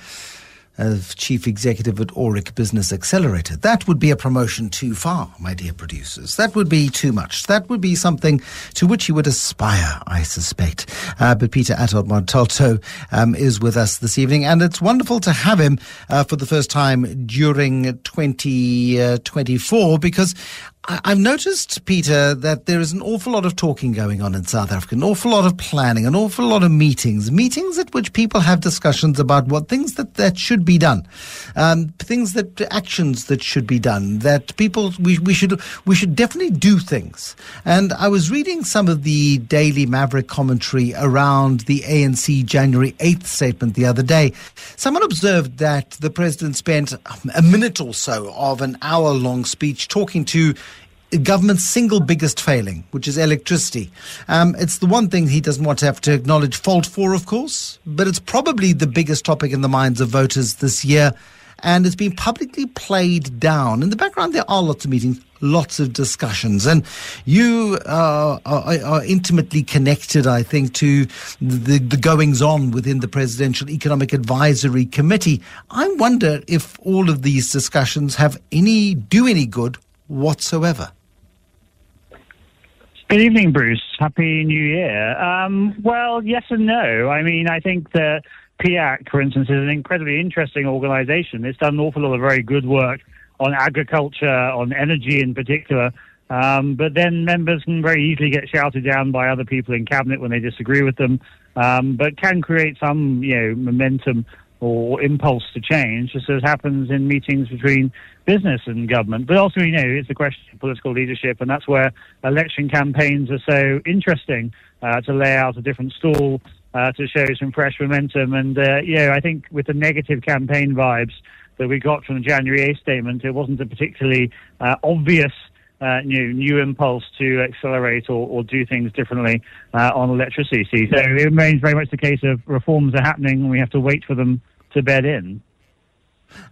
of Chief Executive at Aurik Business Accelerator. That would be a promotion too far, my dear producers. That would be too much. That would be something to which he would aspire, I suspect. Uh, but Peter Attard Montalto um, is with us this evening, and it's wonderful to have him uh, for the first time during 2024 because I- I've noticed, Peter, that there is an awful lot of talking going on in South Africa, an awful lot of planning, an awful lot of meetings, meetings at which people have discussions about what things that, that should be done, um, things that actions that should be done, that people we, we should we should definitely do things. And I was reading some of the Daily Maverick commentary around the ANC January 8th statement the other day. Someone observed that the president spent a minute or so of an hour long speech talking to government's single biggest failing, which is electricity. Um, it's the one thing he doesn't want to have to acknowledge fault for, of course, but it's probably the biggest topic in the minds of voters this year. And it's been publicly played down. In the background, there are lots of meetings, lots of discussions. And you uh, are, are intimately connected, I think, to the, the goings on within the Presidential Economic Advisory Committee. I wonder if all of these discussions have any, do any good whatsoever. Good evening, Bruce. Happy New Year. Um, well, yes and no. I mean, I think that PIAC, for instance, is an incredibly interesting organization. It's done an awful lot of very good work on agriculture, on energy in particular. Um, but then members can very easily get shouted down by other people in cabinet when they disagree with them, um, but can create some, you know, momentum or impulse to change, just as happens in meetings between business and government. But also, you know, it's a question of political leadership, and that's where election campaigns are so interesting uh, to lay out a different stall, uh, to show some fresh momentum. And, uh, you know, I think with the negative campaign vibes that we got from the January 8th statement, it wasn't a particularly uh, obvious uh, new new impulse to accelerate or, or do things differently uh, on electricity. So it remains very much the case of reforms are happening, and we have to wait for them to bed in.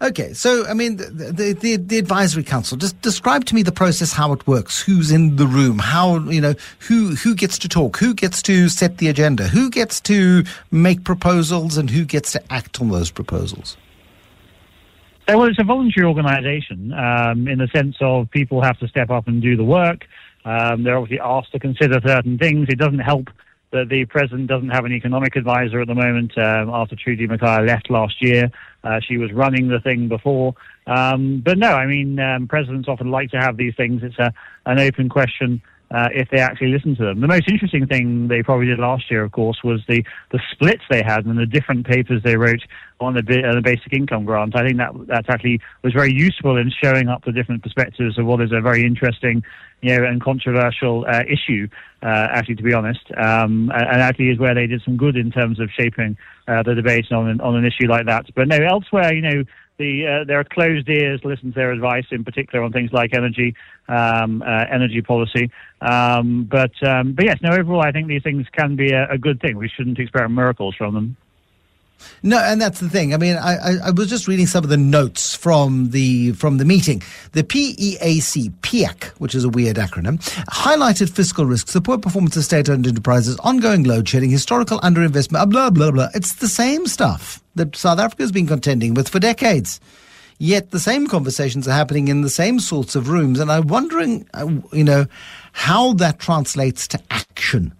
Okay, so I mean, the, the the the advisory council. Just describe to me the process, how it works, who's in the room, how you know who who gets to talk, who gets to set the agenda, who gets to make proposals, and who gets to act on those proposals. Uh, Well, it's a voluntary organisation um, in the sense of people have to step up and do the work. Um, they're obviously asked to consider certain things. It doesn't help that the president doesn't have an economic advisor at the moment um, after Trudi Makhaya left last year. Uh, she was running the thing before. Um, but no, I mean, um, presidents often like to have these things. It's a, an open question uh, if they actually listen to them. The most interesting thing they probably did last year, of course, was the, the splits they had and the different papers they wrote on the, uh, the basic income grant. I think that that actually was very useful in showing up the different perspectives of what is a very interesting, you know, and controversial uh, issue. Uh, actually, to be honest, um, and, actually is where they did some good in terms of shaping uh, the debate on on an issue like that. But no, elsewhere, you know, the uh, there are closed ears listen to their advice, in particular on things like energy, um, uh, energy policy. Um, but um, but yes, no. Overall, I think these things can be a, a good thing. We shouldn't expect miracles from them. No, and that's the thing. I mean, I, I, I was just reading some of the notes from the from the meeting. The PEAC, PIAC, which is a weird acronym, highlighted fiscal risks, the poor performance of state-owned enterprises, ongoing load shedding, historical underinvestment, blah blah blah. It's the same stuff that South Africa has been contending with for decades. Yet the same conversations are happening in the same sorts of rooms, and I'm wondering, uh, you know, how that translates to action.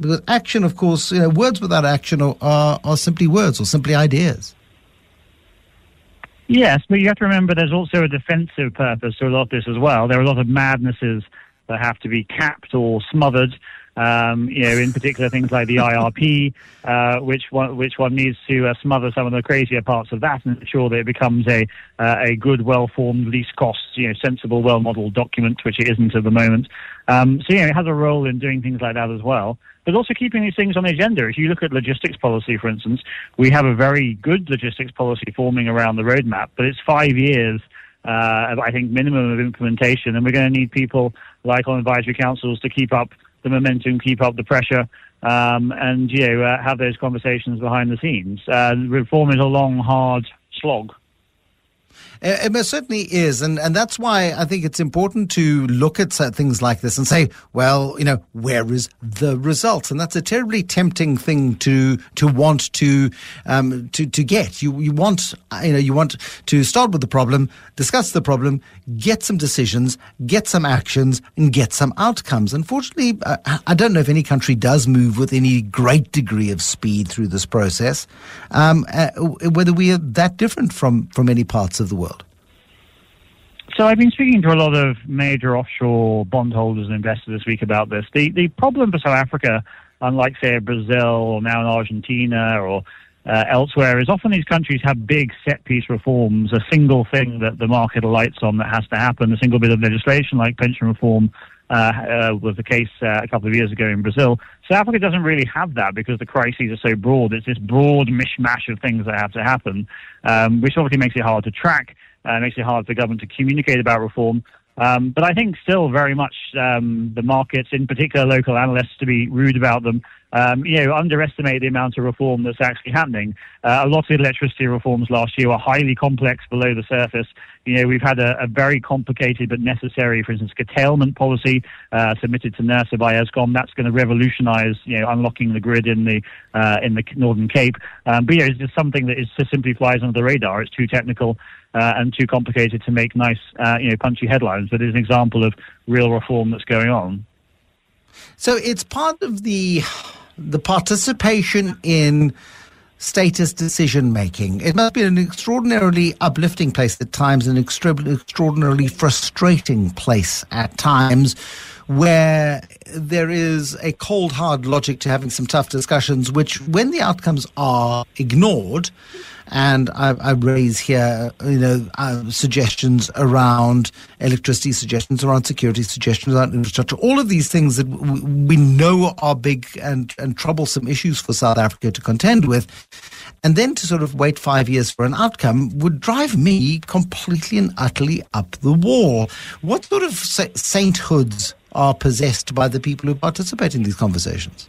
Because action, of course, you know, words without action are, are, are simply words or simply ideas. Yes, but you have to remember there's also a defensive purpose to a lot of this as well. There are a lot of madnesses that have to be capped or smothered. Um, you know, in particular things like the IRP, *laughs* uh, which one which one needs to uh, smother some of the crazier parts of that and ensure that it becomes a uh, a good, well-formed, least cost, you know, sensible, well-modeled document, which it isn't at the moment. Um, so yeah, it has a role in doing things like that as well. But also keeping these things on the agenda. If you look at logistics policy, for instance, we have a very good logistics policy forming around the roadmap, but it's five years uh, I think, minimum of implementation. And we're going to need people like on advisory councils to keep up the momentum, keep up the pressure, um, and you know uh, have those conversations behind the scenes. Uh, reform is a long, hard slog. It, it certainly is, and and that's why I think it's important to look at things like this and say, well, you know, where is the result? And that's a terribly tempting thing to to want to um, to to get. You you want you know you want to start with the problem, discuss the problem, get some decisions, get some actions, and get some outcomes. Unfortunately, uh, I don't know if any country does move with any great degree of speed through this process. Um, uh, whether we are that different from from many parts of the world. So I've been speaking to a lot of major offshore bondholders and investors this week about this. The the problem for South Africa, unlike say Brazil or now in Argentina or uh, elsewhere, is often these countries have big set piece reforms, a single thing that the market alights on that has to happen, a single bit of legislation like pension reform. Uh, uh, was the case uh, a couple of years ago in Brazil. South Africa doesn't really have that because the crises are so broad. It's this broad mishmash of things that have to happen, um, which obviously makes it hard to track uh, makes it hard for government to communicate about reform. Um, but I think still very much um, the markets, in particular local analysts, to be rude about them, um, you know, underestimate the amount of reform that's actually happening. Uh, a lot of electricity reforms last year were highly complex below the surface. You know, we've had a, a very complicated but necessary, for instance, curtailment policy uh, submitted to NERSA by Eskom. That's going to revolutionise, you know, unlocking the grid in the uh, in the Northern Cape. Um, but yeah, it's just something that is just simply flies under the radar. It's too technical uh, and too complicated to make nice, uh, you know, punchy headlines. But it's an example of real reform that's going on. So it's part of the the participation in status decision making. It must be an extraordinarily uplifting place at times, an extraordinarily frustrating place at times where there is a cold, hard logic to having some tough discussions, which, when the outcomes are ignored, and I, I raise here, you know, uh, suggestions around electricity, suggestions around security, suggestions around infrastructure, all of these things that w- we know are big and, and troublesome issues for South Africa to contend with. And then to sort of wait five years for an outcome would drive me completely and utterly up the wall. What sort of sa- sainthoods are possessed by the people who participate in these conversations?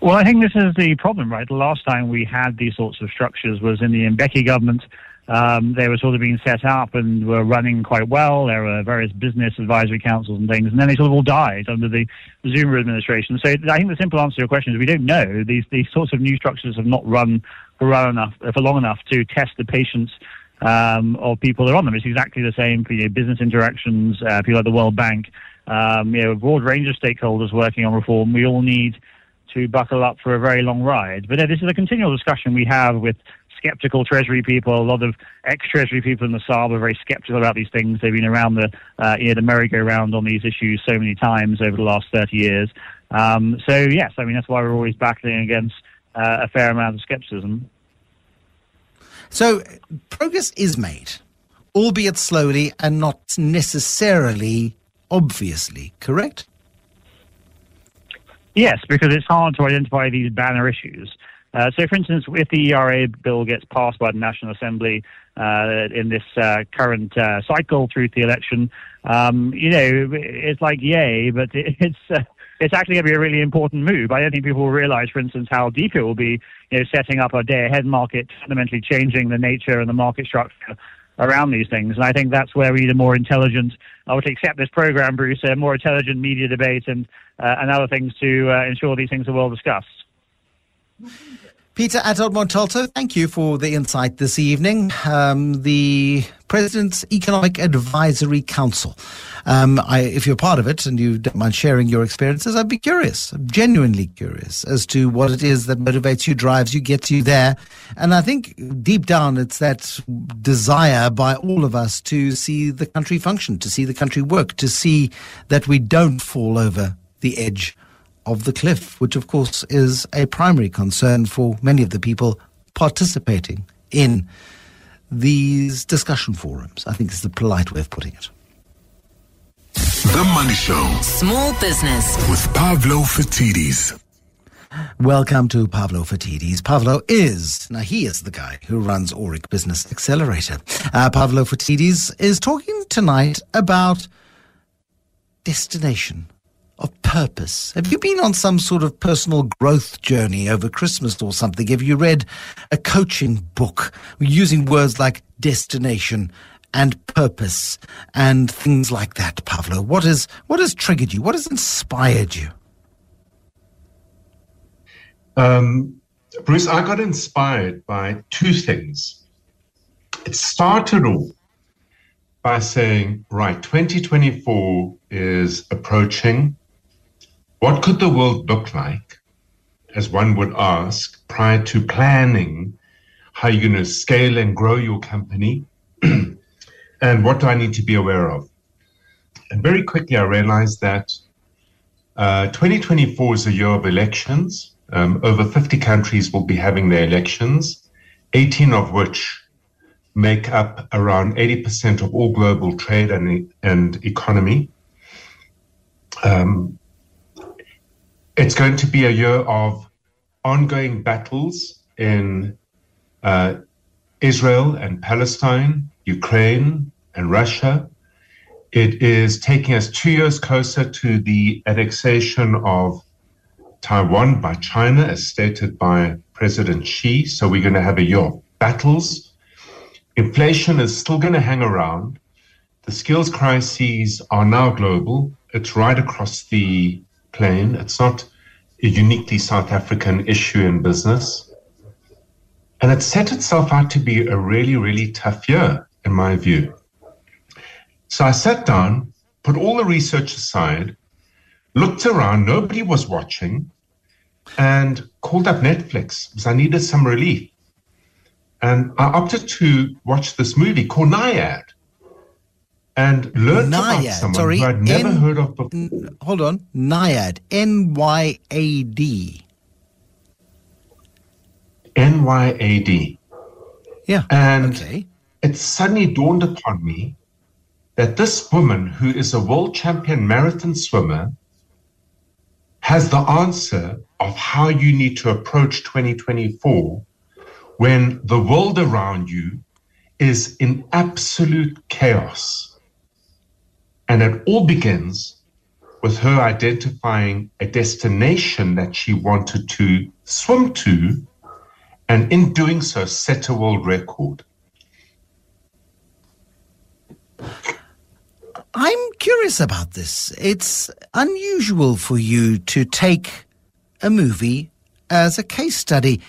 Well, I think this is the problem, right? The last time we had these sorts of structures was in the Mbeki government. Um, they were sort of being set up and were running quite well. There were various business advisory councils and things, and then they sort of all died under the Zuma administration. So I think the simple answer to your question is we don't know. These these sorts of new structures have not run for enough for long enough to test the patience um, of people that are on them. It's exactly the same for you know, business interactions, uh, people like the World Bank, um, you know, a broad range of stakeholders working on reform. We all need to buckle up for a very long ride. But uh, this is a continual discussion we have with skeptical Treasury people. A lot of ex-Treasury people in the SARB are very skeptical about these things. They've been around the, uh, you know, the merry-go-round on these issues so many times over the last 30 years. Um, so, yes, I mean, that's why we're always battling against uh, a fair amount of skepticism. So progress is made, albeit slowly and not necessarily obviously, correct? Yes, because it's hard to identify these banner issues. Uh, so, for instance, if the ERA bill gets passed by the National Assembly uh, in this uh, current uh, cycle through the election, um, you know, it's like yay, but *laughs* it's uh, it's actually going to be a really important move. I don't think people will realize, for instance, how deep it will be, you know, setting up a day ahead market, fundamentally changing the nature and the market structure around these things. And I think that's where we need a more intelligent, I would accept this program, Bruce, a more intelligent media debate and, uh, and other things to uh, ensure these things are well discussed. Peter Attard Montalto, thank you for the insight this evening. Um, the President's Economic Advisory Council. Um, I, if you're part of it and you don't mind sharing your experiences, I'd be curious, genuinely curious, as to what it is that motivates you, drives you, gets you there. And I think deep down, it's that desire by all of us to see the country function, to see the country work, to see that we don't fall over the edge of the cliff, which of course is a primary concern for many of the people participating in these discussion forums. I think is the polite way of putting it. The Money Show Small business. with Pavlo Phitidis. Welcome to Pavlo Phitidis. Pavlo is, now he is the guy who runs Aurik Business Accelerator. Uh, Pavlo Phitidis is talking tonight about destination of purpose. Have you been on some sort of personal growth journey over Christmas or something? Have you read a coaching book using words like destination and purpose and things like that, Pavlo? What is what has triggered you? What has inspired you? Um, Bruce, I got inspired by two things. It started all by saying, right, 2024 is approaching. What could the world look like, as one would ask, prior to planning how you're going to scale and grow your company? *clears throat* and what do I need to be aware of? And very quickly, I realized that uh, 2024 is a year of elections. Um, over 50 countries will be having their elections, 18 of which make up around 80% of all global trade and, and economy. Um, it's going to be a year of ongoing battles in uh, Israel and Palestine, Ukraine and Russia. It is taking us two years closer to the annexation of Taiwan by China, as stated by President Xi. So we're going to have a year of battles. Inflation is still going to hang around. The skills crises are now global. It's right across the plane. It's not a uniquely South African issue in business. And it set itself out to be a really, really tough year, in my view. So I sat down, put all the research aside, looked around, nobody was watching, and called up Netflix because I needed some relief. And I opted to watch this movie called Nyad and learned about Nyad, someone sorry, who I'd never N- heard of before. N- hold on, Nyad, N Y A D. N Y A D. Yeah. And okay. it suddenly dawned upon me that this woman, who is a world champion marathon swimmer, has the answer of how you need to approach 2024 when the world around you is in absolute chaos. And it all begins with her identifying a destination that she wanted to swim to, and in doing so, set a world record. I'm curious about this. It's unusual for you to take a movie as a case study.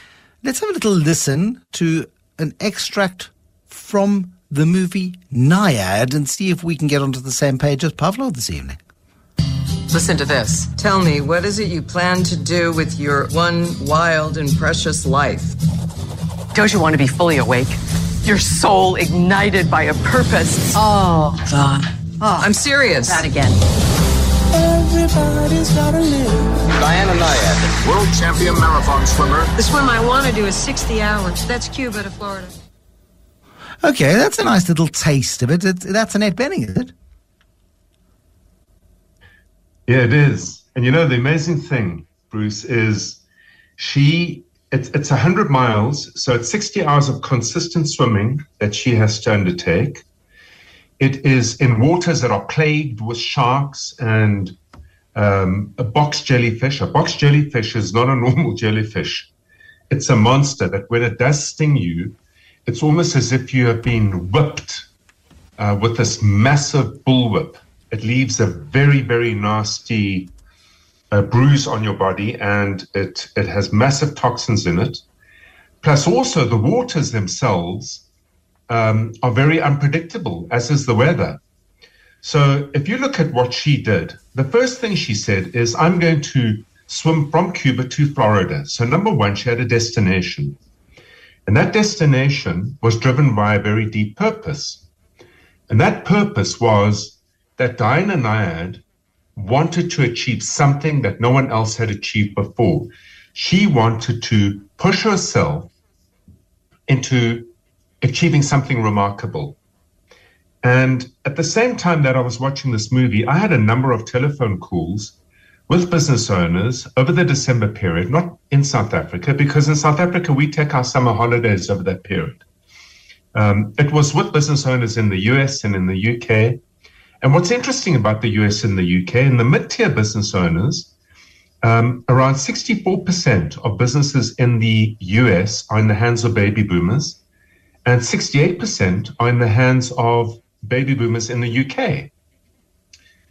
Let's have a little listen to an extract from the movie Nyad and see if we can get onto the same page as Pavlo this evening. Listen to this. Tell me, what is it you plan to do with your one wild and precious life? Don't you want to be fully awake? Your soul ignited by a purpose. Oh, God. Oh, I'm serious. That again. Everybody's gotta live. Diana Nyad, world champion marathon swimmer. The swim I want to do is 60 hours. That's Cuba to Florida. Okay, that's a nice little taste of it. It- That's Annette Bening, is it? Yeah, it is. And you know, the amazing thing, Bruce, is she, it's, it's 100 miles. So it's 60 hours of consistent swimming that she has to undertake. It is in waters that are plagued with sharks and um, a box jellyfish. A box jellyfish is not a *laughs* normal jellyfish. It's a monster that when it does sting you, it's almost as if you have been whipped uh, with this massive bullwhip. It leaves a very, very nasty uh, bruise on your body, and it it has massive toxins in it. Plus, also the waters themselves um, are very unpredictable, as is the weather. So, if you look at what she did, the first thing she said is, I'm going to swim from Cuba to Florida. So, number one, she had a destination. And that destination was driven by a very deep purpose. And that purpose was that Diana Nyad wanted to achieve something that no one else had achieved before. She wanted to push herself into achieving something remarkable. And at the same time that I was watching this movie, I had a number of telephone calls with business owners over the December period, not in South Africa, because in South Africa we take our summer holidays over that period. Um, it was with business owners in the US and in the UK. And what's interesting about the US and the UK, in the mid tier business owners, um, around 64% of businesses in the US are in the hands of baby boomers, and 68% are in the hands of baby boomers in the UK.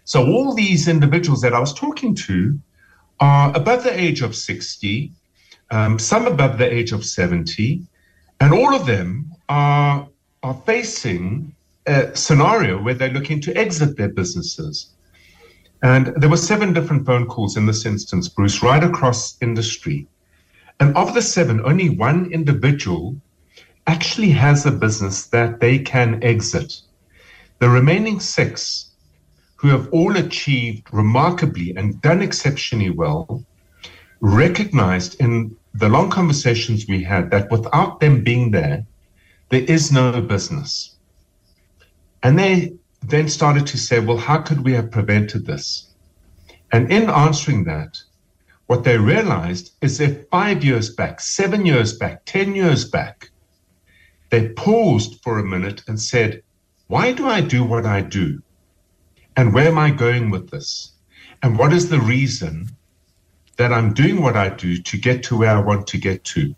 So all these individuals that I was talking to are above the age of 60, um, some above the age of 70, and all of them are, are facing a scenario where they're looking to exit their businesses. And there were seven different phone calls in this instance, Bruce, right across industry. And of the seven, only one individual actually has a business that they can exit. The remaining six, who have all achieved remarkably and done exceptionally well, recognized in the long conversations we had that without them being there, there is no business. And they then started to say, well, how could we have prevented this? And in answering that, what they realized is that five years back, seven years back, 10 years back, they paused for a minute and said, why do I do what I do? And where am I going with this? And what is the reason that I'm doing what I do to get to where I want to get to?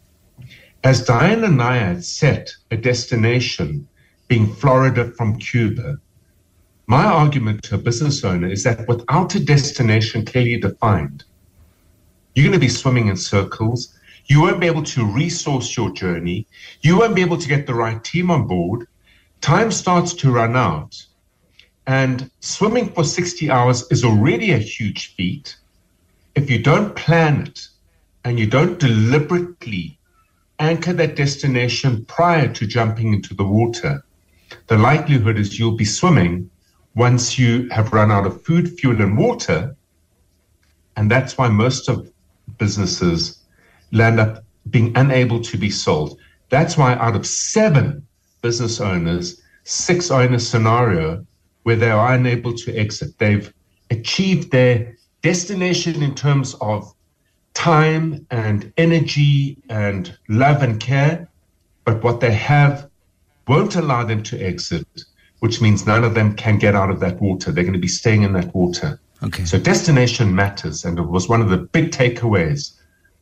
As Diana had set a destination being Florida from Cuba, my argument to a business owner is that without a destination clearly defined, you're going to be swimming in circles. You won't be able to resource your journey. You won't be able to get the right team on board. Time starts to run out. And swimming for 60 hours is already a huge feat. If you don't plan it and you don't deliberately anchor that destination prior to jumping into the water, the likelihood is you'll be swimming once you have run out of food, fuel, and water. And that's why most of businesses land up being unable to be sold. That's why out of seven business owners, six a scenario where they are unable to exit. They've achieved their destination in terms of time and energy and love and care, but what they have won't allow them to exit, which means none of them can get out of that water. They're going to be staying in that water. Okay. So destination matters, and it was one of the big takeaways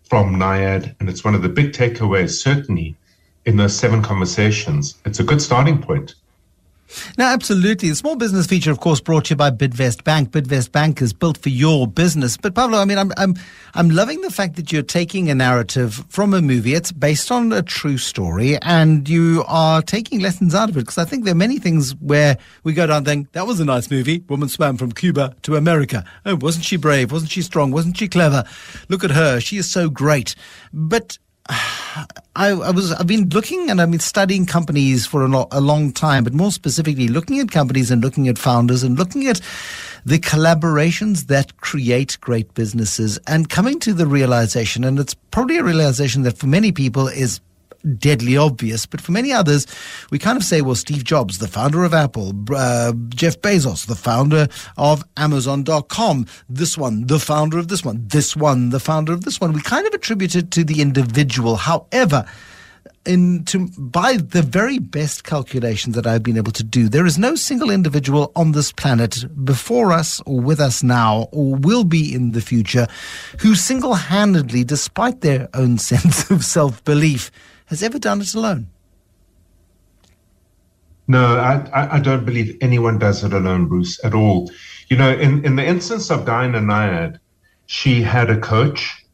from Nyad, and it's one of the big takeaways certainly in those seven conversations. It's a good starting point. Now, absolutely. The small business feature, of course, brought to you by Bidvest Bank. Bidvest Bank is built for your business. But Pablo, I mean, I'm, I'm, I'm loving the fact that you're taking a narrative from a movie. It's based on a true story and you are taking lessons out of it. Because I think there are many things where we go down and think, that was a nice movie. Woman swam from Cuba to America. Oh, wasn't she brave? Wasn't she strong? Wasn't she clever? Look at her. She is so great. But *sighs* I, I, was I've been looking and I've been studying companies for a, lo- a long time, but more specifically looking at companies and looking at founders and looking at the collaborations that create great businesses and coming to the realization, and it's probably a realization that for many people is deadly obvious. But for many others, we kind of say, well, Steve Jobs, the founder of Apple, uh, Jeff Bezos, the founder of Amazon.com, this one, the founder of this one, this one, the founder of this one. We kind of attribute it to the individual. However, in to by the very best calculations that I've been able to do, there is no single individual on this planet before us or with us now or will be in the future who single-handedly, despite their own *laughs* sense of self-belief, has ever done it alone. No, I, I don't believe anyone does it alone, Bruce, at all. You know, in, in the instance of Diana Nyad, she had a coach,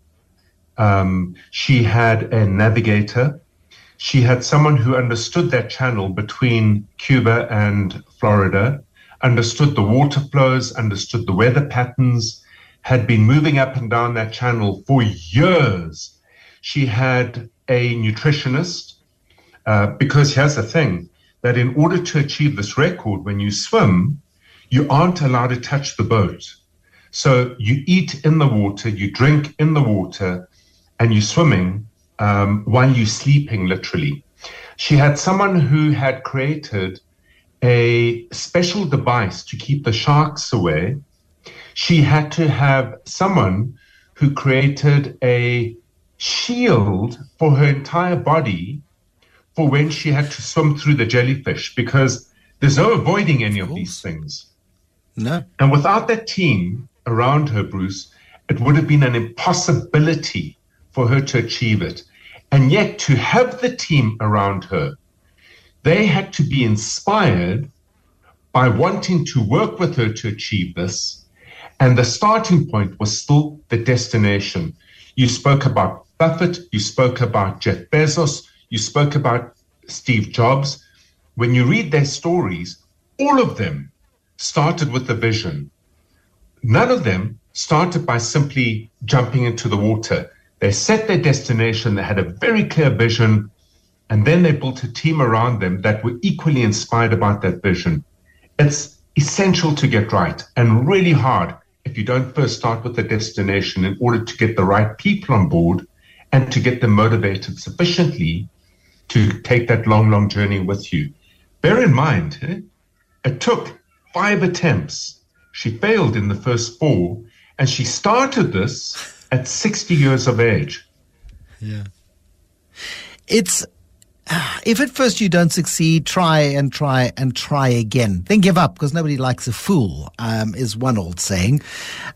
um, she had a navigator, She had someone who understood that channel between Cuba and Florida, understood the water flows, understood the weather patterns, had been moving up and down that channel for years. She had a nutritionist, uh, because here's the thing that in order to achieve this record, when you swim, you aren't allowed to touch the boat. So you eat in the water, you drink in the water, and you're swimming um, while you're sleeping, literally. She had someone who had created a special device to keep the sharks away. She had to have someone who created a shield for her entire body for when she had to swim through the jellyfish because there's no avoiding any of these things. No. And without that team around her, Bruce, it would have been an impossibility for her to achieve it. And yet, to have the team around her, they had to be inspired by wanting to work with her to achieve this. And the starting point was still the destination. You spoke about Buffett, you spoke about Jeff Bezos, you spoke about Steve Jobs. When you read their stories, all of them started with a vision. None of them started by simply jumping into the water. They set their destination, they had a very clear vision, and then they built a team around them that were equally inspired about that vision. It's essential to get right and really hard if you don't first start with the destination in order to get the right people on board and to get them motivated sufficiently to take that long, long journey with you. Bear in mind, eh, it took five attempts. She failed in the first four, and she started this at 60 years of age. Yeah. It's *sighs* if at first you don't succeed, try and try and try again. Then give up because nobody likes a fool, um, is one old saying.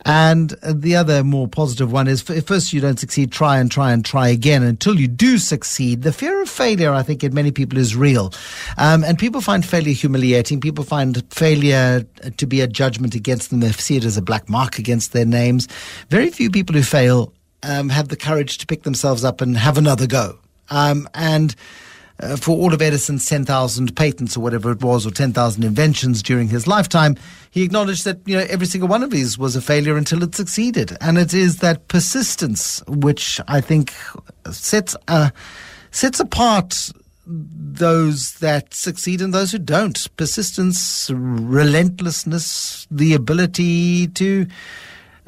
And the other more positive one is if first you don't succeed, try and try and try again until you do succeed. The fear of failure, I think, in many people is real. Um, and people find failure humiliating. People find failure to be a judgment against them. They see it as a black mark against their names. Very few people who fail um, have the courage to pick themselves up and have another go. Um, and uh, for all of Edison's 10,000 patents or whatever it was, or 10,000 inventions during his lifetime, he acknowledged that you know every single one of these was a failure until it succeeded, and it is that persistence which I think sets uh, sets apart those that succeed and those who don't. Persistence, relentlessness, the ability to.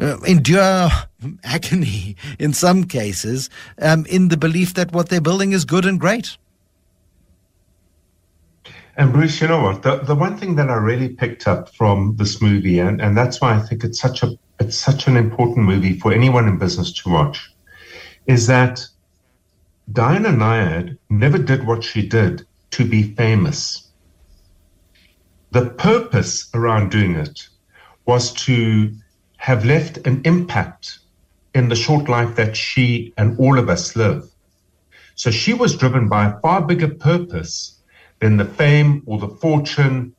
Uh, endure agony *laughs* in some cases um, in the belief that what they're building is good and great. And Bruce, you know what? The, the one thing that I really picked up from this movie, and, and that's why I think it's such a it's such an important movie for anyone in business to watch, is that Diana Nyad never did what she did to be famous. The purpose around doing it was to have left an impact in the short life that she and all of us live. So she was driven by a far bigger purpose than the fame or the fortune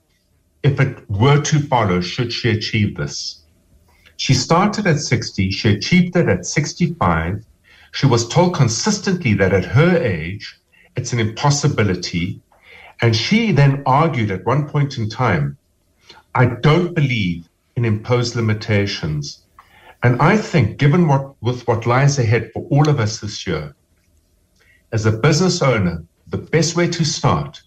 if it were to follow should she achieve this. She started at 60, she achieved it at 65. She was told consistently that at her age, it's an impossibility. And she then argued at one point in time, I don't believe in imposed limitations. And I think, given what with what lies ahead for all of us this year, as a business owner, the best way to start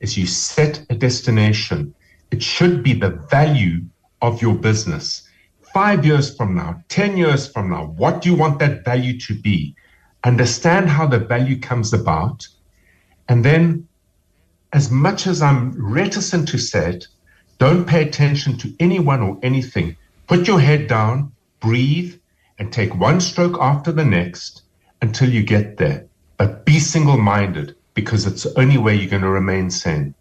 is you set a destination. It should be the value of your business. Five years from now, 10 years from now, what do you want that value to be? Understand how the value comes about. And then, as much as I'm reticent to say it, don't pay attention to anyone or anything. Put your head down, breathe, and take one stroke after the next until you get there. But be single minded because it's the only way you're going to remain sane.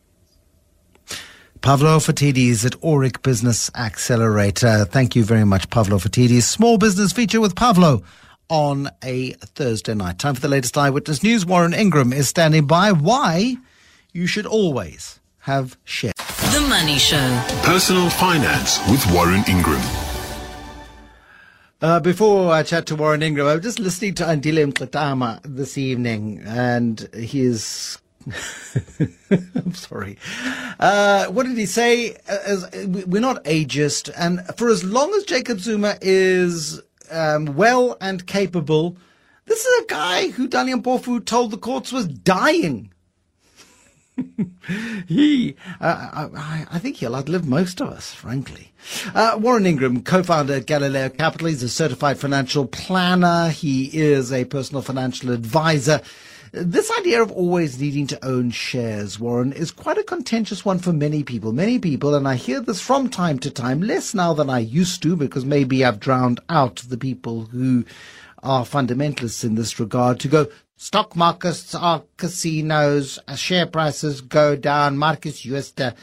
Pavlo Phitidis at Aurik Business Accelerator. Thank you very much, Pavlo Phitidis. Small business feature with Pavlo on a Thursday night. Time for the latest eyewitness news. Warren Ingram is standing by. Why you should always have shares. The Money Show. Personal Finance with Warren Ingram. Uh, before I chat to Warren Ingram, I was just listening to Andile Mkatama this evening, and his. *laughs* I'm sorry. Uh, what did he say? Uh, as, we're not ageist, and for as long as Jacob Zuma is um, well and capable, this is a guy who Dali Mpofu told the courts was dying. *laughs* he, uh, I, I, think he'll outlive most of us, frankly. Uh, Warren Ingram, co-founder at Galileo Capital, he's a certified financial planner. He is a personal financial advisor. This idea of always needing to own shares, Warren, is quite a contentious one for many people. Many people, and I hear this from time to time, less now than I used to, because maybe I've drowned out the people who are fundamentalists in this regard, to go, Stock markets are casinos. Share prices go down. Markus Jooste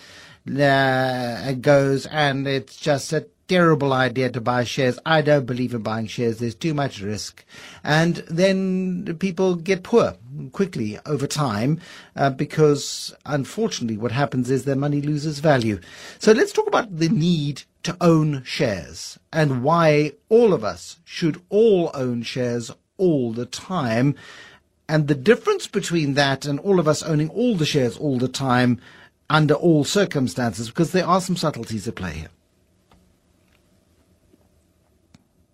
uh, goes, and it's just a terrible idea to buy shares. I don't believe in buying shares. There's too much risk. And then people get poor quickly over time uh, because, unfortunately, what happens is their money loses value. So let's talk about the need to own shares and why all of us should all own shares all the time. And the difference between that and all of us owning all the shares all the time under all circumstances, because there are some subtleties at play here.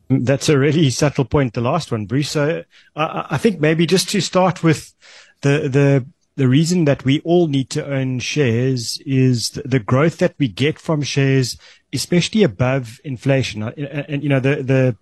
That's a really subtle point, the last one, Bruce. So I, I think maybe just to start with the, the, the reason that we all need to own shares is the growth that we get from shares, especially above inflation. And, and you know, the, the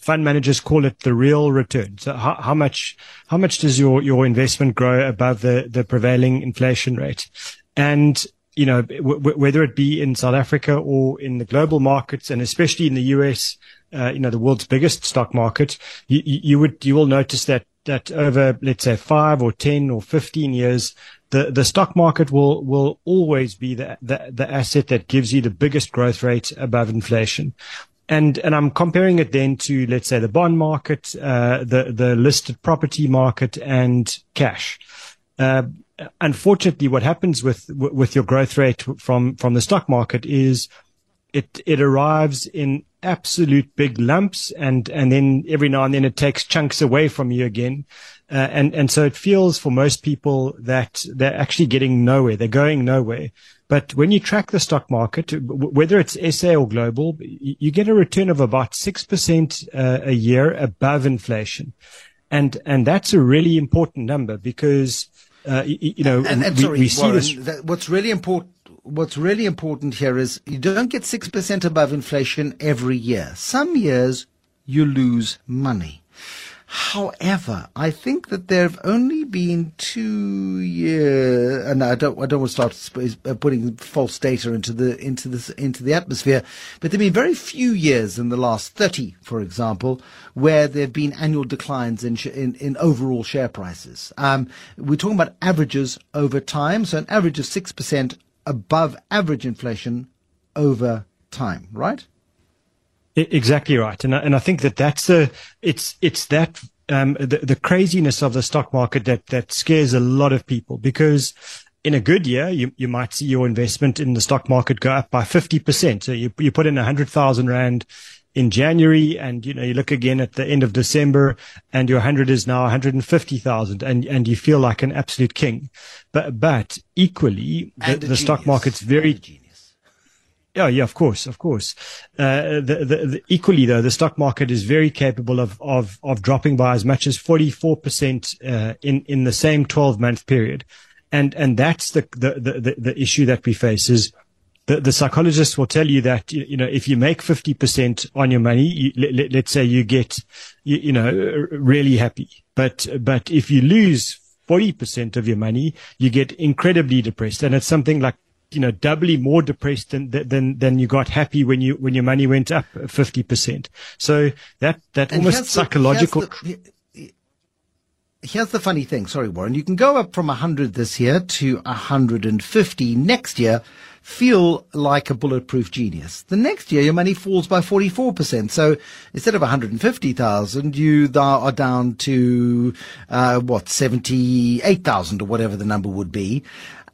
fund managers call it the real return. So how, how much, how much does your, your investment grow above the, the prevailing inflation rate? And, you know, w- whether it be in South Africa or in the global markets and especially in the US, uh, you know, the world's biggest stock market, you, you would, you will notice that, that over, let's say five or 10 or 15 years, the, the stock market will, will always be the, the, the asset that gives you the biggest growth rate above inflation and and I'm comparing it then to let's say the bond market, uh, the the listed property market, and cash. Uh, unfortunately, what happens with with your growth rate from from the stock market is it it arrives in absolute big lumps, and and then every now and then it takes chunks away from you again. Uh, and and so it feels for most people that they're actually getting nowhere. They're going nowhere. But when you track the stock market, whether it's SA or global, you get a return of about 6% uh, a year above inflation. And, and that's a really important number because, uh, you, know, and, and we, sorry, we see Warren, this. That, what's really important, what's really important here is you don't get 6% above inflation every year. Some years you lose money. However, I think that there have only been two years, and I don't, I don't want to start uh, putting false data into the into the into the atmosphere, but there've been very few years in the last thirty, for example, where there have been annual declines in in, in overall share prices. Um, we're talking about averages over time, so an average of six percent above average inflation over time, right? Exactly right, and I, and I think that that's the it's it's that um, the the craziness of the stock market that that scares a lot of people because in a good year you you might see your investment in the stock market go up by fifty percent. So you you put in a hundred thousand rand in January and you know you look again at the end of December and your 100 is now 150,000 and and you feel like an absolute king. But but equally the, the stock market's very yeah, yeah, of course, of course. Uh, the, the, the, equally though, the stock market is very capable of, of, of dropping by as much as 44%, uh, in, in the same 12 month period. And, and that's the, the, the, the issue that we face is the, the psychologists will tell you that, you, know, if you make 50% on your money, you, let, us say you get, you, you know, really happy. But, but if you lose 40% of your money, you get incredibly depressed. And it's something like you know, doubly more depressed than, than, than you got happy when you, when your money went up 50%. So that, that and almost psychological. The, the, here's the funny thing. Sorry, Warren. You can go up from 100 this year to 150 next year feel like a bulletproof genius. The next year, your money falls by 44%. So instead of 150,000, you are down to, uh, what, 78,000 or whatever the number would be.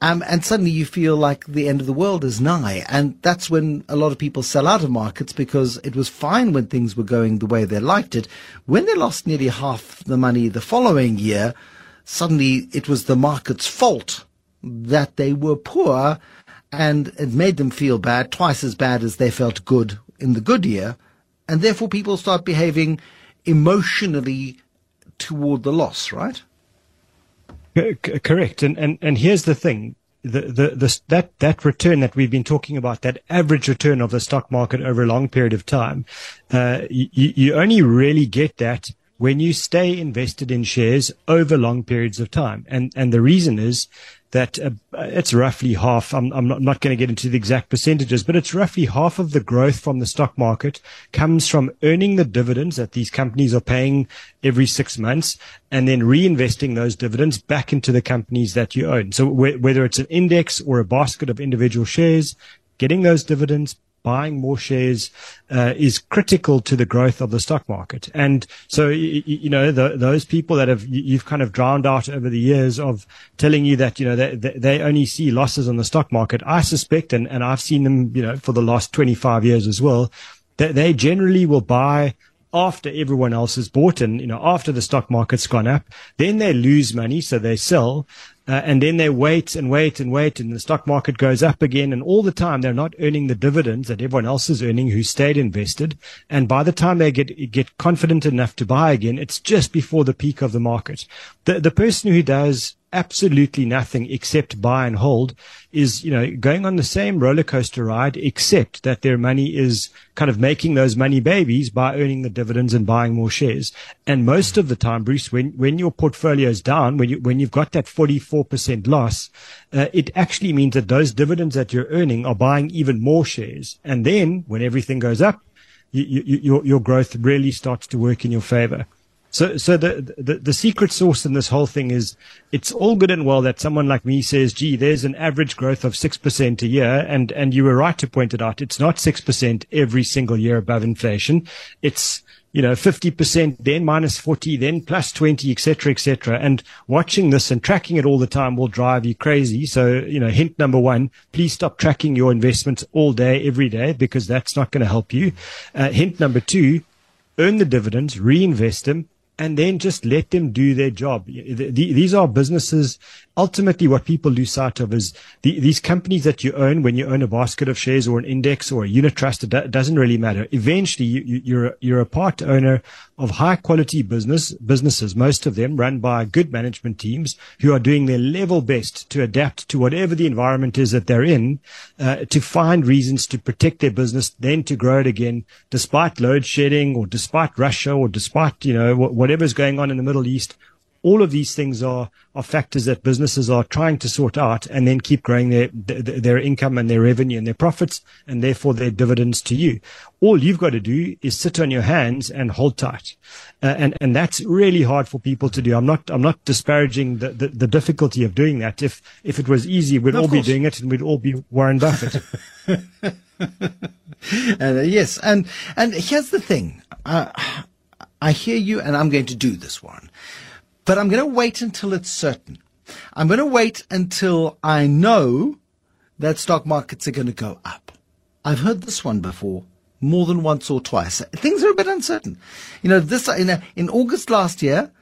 Um, and suddenly you feel like the end of the world is nigh. And that's when a lot of people sell out of markets because it was fine when things were going the way they liked it. When they lost nearly half the money the following year, suddenly it was the market's fault that they were poor and it made them feel bad, twice as bad as they felt good in the good year. And therefore people start behaving emotionally toward the loss, right? Correct. And, and, and here's the thing. The, the, the, that, that return that we've been talking about, that average return of the stock market over a long period of time, uh, you, you only really get that when you stay invested in shares over long periods of time. And, and the reason is that uh, it's roughly half. I'm, I'm not, not going to get into the exact percentages, but it's roughly half of the growth from the stock market comes from earning the dividends that these companies are paying every six months and then reinvesting those dividends back into the companies that you own. So wh- whether it's an index or a basket of individual shares, getting those dividends, buying more shares uh, is critical to the growth of the stock market. And so, you, you know, the, those people that have you've kind of drowned out over the years of telling you that you know they, they only see losses on the stock market. I suspect, and, and I've seen them, you know, for the last 25 years as well, that they generally will buy after everyone else has bought and, you know, after the stock market's gone up, then they lose money. So they sell. Uh, and then they wait and wait and wait and the stock market goes up again and all the time they're not earning the dividends that everyone else is earning who stayed invested. And by the time they get get confident enough to buy again it's just before the peak of the market. The the person who does absolutely nothing except buy and hold is, you know, going on the same roller coaster ride, except that their money is kind of making those money babies by earning the dividends and buying more shares. And most of the time, Bruce, when, when your portfolio is down, when you, when you've got that 44% loss, uh, it actually means that those dividends that you're earning are buying even more shares. And then when everything goes up, you, you, your, your growth really starts to work in your favor. So, so the, the, the secret sauce in this whole thing is it's all good and well that someone like me says, gee, there's an average growth of 6% a year. And, and you were right to point it out. It's not 6% every single year above inflation. It's, you know, 50%, then minus 40, then plus 20, et cetera, et cetera. And watching this and tracking it all the time will drive you crazy. So, you know, hint number one, please stop tracking your investments all day, every day, because that's not going to help you. Uh, hint number two, earn the dividends, reinvest them, and then just let them do their job. These are businesses. Ultimately, what people lose sight of is the, these companies that you own when you own a basket of shares or an index or a unit trust. It doesn't really matter. Eventually, you, you're, you're a part owner of high quality business, businesses, most of them run by good management teams who are doing their level best to adapt to whatever the environment is that they're in, uh, to find reasons to protect their business, then to grow it again, despite load shedding or despite Russia or despite, you know, what whatever's going on in the Middle East, all of these things are, are factors that businesses are trying to sort out and then keep growing their, their, income and their revenue and their profits and therefore their dividends to you. All you've got to do is sit on your hands and hold tight. Uh, and, and that's really hard for people to do. I'm not, I'm not disparaging the, the, the difficulty of doing that. If, if it was easy, we'd no, all be doing it and we'd all be Warren Buffett. and, *laughs* *laughs* uh, yes. And, and here's the thing. Uh, I hear you, and I'm going to do this one. But I'm going to wait until it's certain. I'm going to wait until I know that stock markets are going to go up. I've heard this one before more than once or twice. Things are a bit uncertain. You know, this in, in August last year,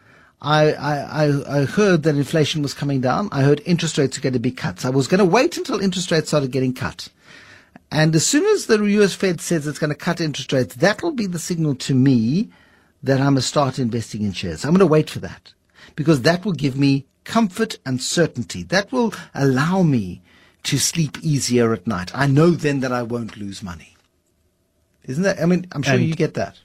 I, I, I heard that inflation was coming down. I heard interest rates were going to be cut. I was going to wait until interest rates started getting cut. And as soon as the US Fed says it's going to cut interest rates, that will be the signal to me that I must start investing in shares. I'm going to wait for that because that will give me comfort and certainty. That will allow me to sleep easier at night. I know then that I won't lose money. Isn't that? I mean, I'm sure and, you get that.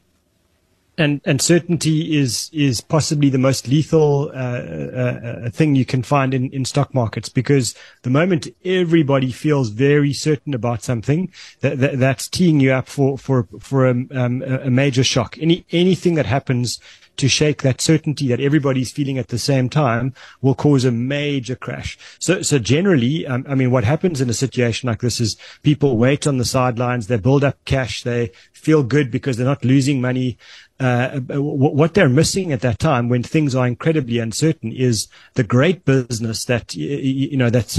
And and certainty is is possibly the most lethal uh, uh, uh, thing you can find in, in stock markets because the moment everybody feels very certain about something, that, that that's teeing you up for for for a, um, a major shock. Any anything that happens to shake that certainty that everybody's feeling at the same time will cause a major crash. So, so generally, um, I mean, what happens in a situation like this is people wait on the sidelines, they build up cash, they feel good because they're not losing money. Uh, what they're missing at that time when things are incredibly uncertain is the great business that you know that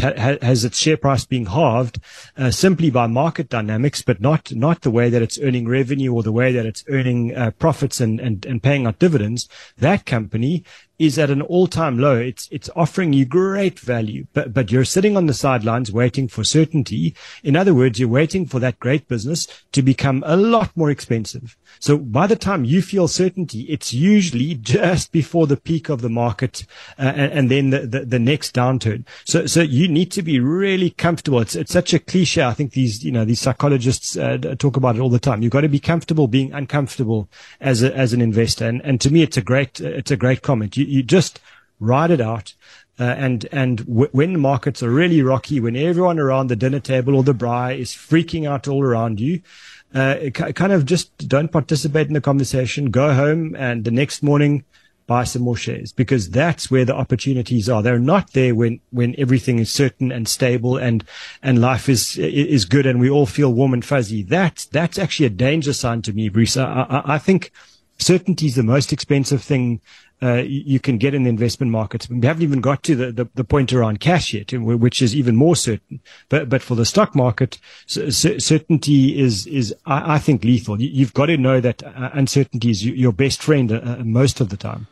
has its share price being halved uh, simply by market dynamics, but not not the way that it's earning revenue or the way that it's earning uh, profits and, and and paying out dividends. That company is at an all-time low. It's it's offering you great value, but but you're sitting on the sidelines waiting for certainty. In other words, you're waiting for that great business to become a lot more expensive. So by the time you feel certainty, it's usually *laughs* just before the peak of the market uh, and, and, then the, the, the, next downturn. So, so you need to be really comfortable. It's, it's such a cliche. I think these, you know, these psychologists uh, talk about it all the time. You've got to be comfortable being uncomfortable as a, as an investor. And, and to me, it's a great, it's a great comment. You, you just ride it out. Uh, and and w- when markets are really rocky, when everyone around the dinner table or the braai is freaking out all around you, uh, kind of just don't participate in the conversation. Go home and the next morning buy some more shares because that's where the opportunities are. They're not there when, when everything is certain and stable and, and life is, is good and we all feel warm and fuzzy. That's, that's actually a danger sign to me, Bruce. I, I, I think certainty is the most expensive thing uh, you can get in the investment markets. We haven't even got to the, the, the, point around cash yet, which is even more certain. But but for the stock market, certainty is is I, I, think lethal. You've got to know that uh, uncertainty is your best friend uh, most of the time.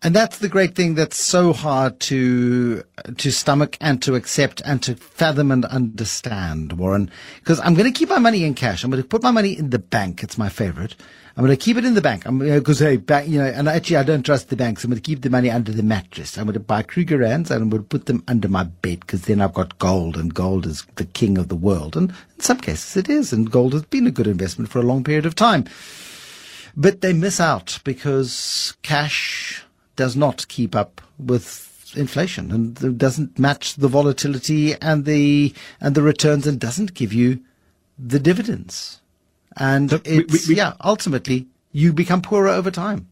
And that's the great thing that's so hard to to stomach and to accept and to fathom and understand, Warren. Because I'm going to keep my money in cash. I'm going to put my money in the bank. It's my favorite. I'm going to keep it in the bank. I'm because hey, bank, you know, and actually I don't trust the banks. I'm going to keep the money under the mattress. I'm going to buy Krugerrands and I'm going to put them under my bed because then I've got gold, and gold is the king of the world. And in some cases it is, and gold has been a good investment for a long period of time. But they miss out because cash does not keep up with inflation and doesn't match the volatility and the and the returns and doesn't give you the dividends. And it's we, we, yeah, ultimately you become poorer over time.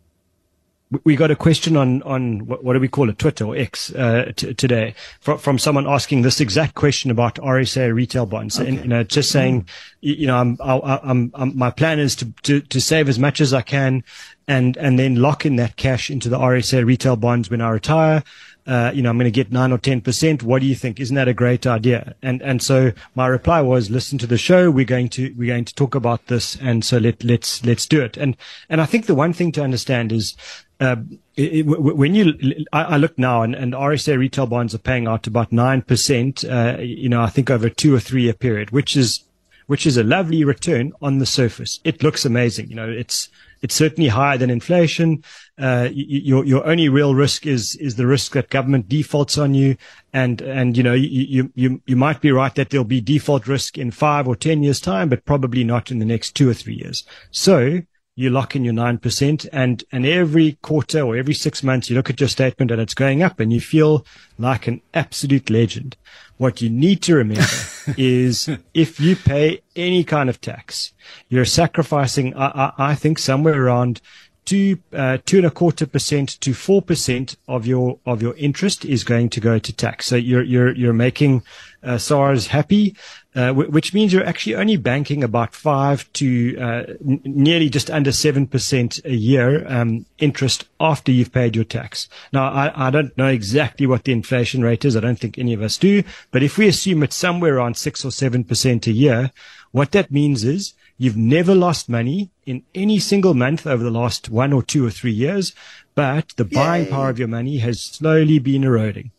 We got a question on on what, what do we call it, Twitter or X uh, t- today from, from someone asking this exact question about RSA retail bonds, okay. and you know, just saying, you know, I'm, I'm, I'm, my plan is to, to to save as much as I can and and then lock in that cash into the RSA retail bonds when I retire. Uh, you know, I'm going to get nine or ten percent. What do you think? Isn't that a great idea? And and so my reply was, listen to the show. We're going to we're going to talk about this, and so let let's let's do it. And and I think the one thing to understand is. Uh, it, when you, I, I, look now and, and RSA retail bonds are paying out about 9%, uh, you know, I think over a two or three year period, which is, which is a lovely return on the surface. It looks amazing. You know, it's, it's certainly higher than inflation. Uh, your your only real risk is is the risk that government defaults on you, and and you know you you you might be right that there'll be default risk in five or ten years time, but probably not in the next two or three years. So you lock in your 9% and, and every quarter or every six months you look at your statement and it's going up and you feel like an absolute legend. What you need to remember *laughs* is if you pay any kind of tax, you're sacrificing, I, I, I think somewhere around two, uh, two and a quarter percent to four percent of your, of your interest is going to go to tax. So you're, you're, you're making, uh, SARS happy, uh, w- which means you're actually only banking about five to, uh, n- nearly just under 7% a year, um, interest after you've paid your tax. Now, I, I don't know exactly what the inflation rate is. I don't think any of us do, but if we assume it's somewhere around six or 7% a year, what that means is You've never lost money in any single month over the last one or two or three years, but the buying power of your money has slowly been eroding.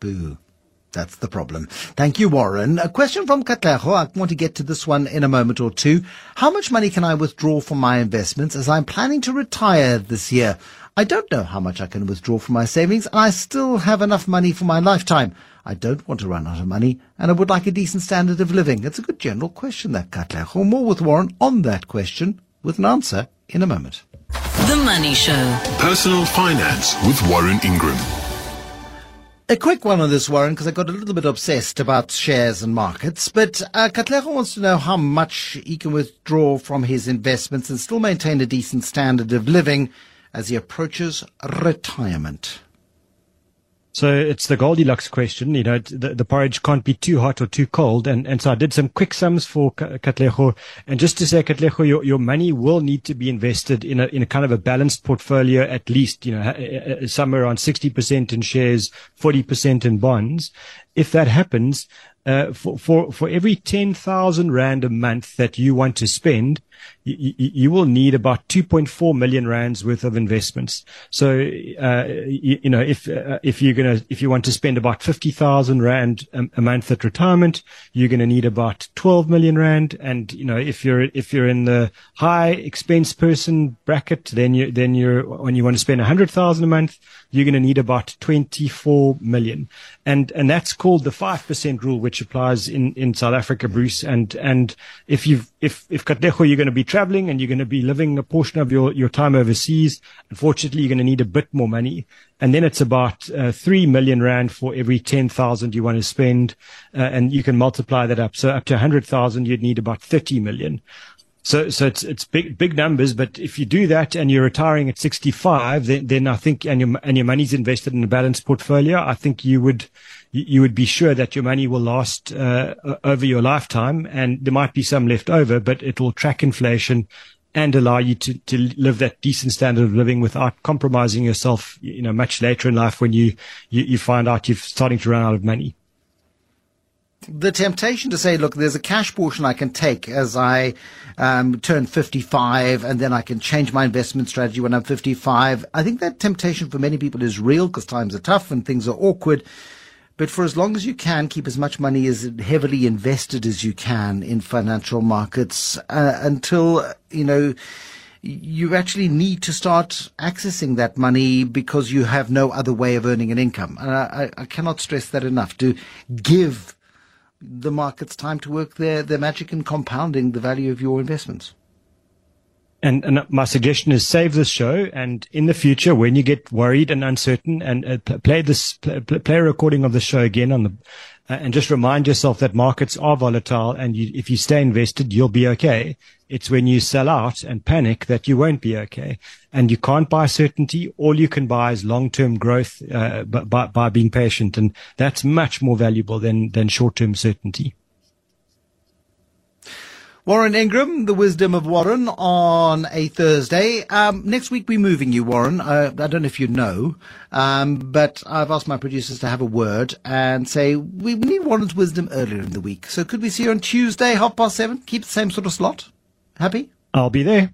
Boo. That's the problem. Thank you, Warren. A question from Katlego. I want to get to this one in a moment or two. How much money can I withdraw from my investments as I'm planning to retire this year? I don't know how much I can withdraw from my savings and I still have enough money for my lifetime. I don't want to run out of money, and I would like a decent standard of living. It's a good general question, that, Katlego. More with Warren on that question, with an answer in a moment. The Money Show. Personal Finance with Warren Ingram. A quick one on this, Warren, because I got a little bit obsessed about shares and markets. But uh, wants to know how much he can withdraw from his investments and still maintain a decent standard of living as he approaches retirement. So it's the Goldilocks question. You know, the, the, porridge can't be too hot or too cold. And, and so I did some quick sums for Katlego. And just to say, Katlego, your, your money will need to be invested in a, in a kind of a balanced portfolio at least, you know, somewhere around 60% in shares, 40% in bonds. If that happens, uh, for, for, for every 10,000 rand a month that you want to spend, you, you, will need about 2.4 million rands worth of investments. So, uh, you, you, know, if, uh, if you're going to, if you want to spend about 50,000 rand a, a, month at retirement, you're going to need about 12 million rand. And, you know, if you're, if you're in the high expense person bracket, then you, then you're, when you want to spend 100,000 a month, you're going to need about 24 million. And, and that's called the 5% rule, which applies in, in South Africa, Bruce. And, and if you've, if, if Katlego, you're going to be traveling and you're going to be living a portion of your, your time overseas, unfortunately, you're going to need a bit more money. And then it's about uh, 3 million rand for every 10,000 you want to spend. Uh, and you can multiply that up. So up to a 100,000, you'd need about 30 million. So, so it's, it's big, big numbers, but if you do that and you're retiring at 65, then, then I think, and your, and your money's invested in a balanced portfolio, I think you would, you would be sure that your money will last uh, over your lifetime and there might be some left over, but it will track inflation and allow you to, to live that decent standard of living without compromising yourself, you know, much later in life when you, you, you find out you're starting to run out of money the temptation to say, look, there's a cash portion I can take as I um, turn 55 and then I can change my investment strategy when I'm 55. I think that temptation for many people is real because times are tough and things are awkward. But for as long as you can, keep as much money as heavily invested as you can in financial markets uh, until, you know, you actually need to start accessing that money because you have no other way of earning an income. And I, I cannot stress that enough. To give the markets time to work their, their magic in compounding the value of your investments. And, and my suggestion is save this show, and in the future, when you get worried and uncertain, and uh, play this play, play, a recording of the show again on the, uh, and just remind yourself that markets are volatile, and you, if you stay invested, you'll be okay. It's when you sell out and panic that you won't be okay, and you can't buy certainty. All you can buy is long-term growth uh, by, by being patient, and that's much more valuable than than short-term certainty. Warren Ingram, the wisdom of Warren on a Thursday. Um, next week we're moving you, Warren. Uh, I don't know if you know, um, but I've asked my producers to have a word and say we need Warren's wisdom earlier in the week. So could we see you on Tuesday, half past seven? Keep the same sort of slot. Happy? I'll be there.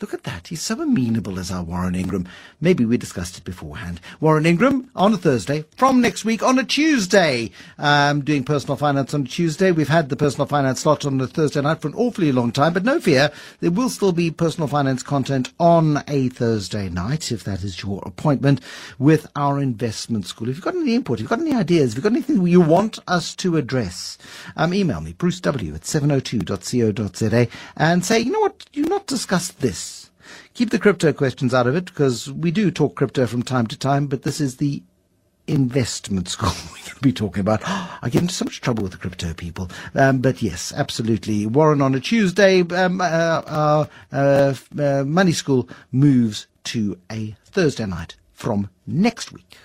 Look at that. He's so amenable as our Warren Ingram. Maybe we discussed it beforehand. Warren Ingram on a Thursday, from next week on a Tuesday. Um, doing personal finance on a Tuesday. We've had the personal finance slot on a Thursday night for an awfully long time, but no fear. There will still be personal finance content on a Thursday night, if that is your appointment, with our investment school. If you've got any input, if you've got any ideas, if you've got anything you want us to address, um, email me, brucew at 702.co.za and say, you know what, you've not discussed this keep the crypto questions out of it because we do talk crypto from time to time, but this is the investment school *laughs* we're going to be talking about. *gasps* I get into so much trouble with the crypto people. Um, but yes, absolutely. Warren on a Tuesday, um, uh, our uh, uh, money school moves to a Thursday night from next week.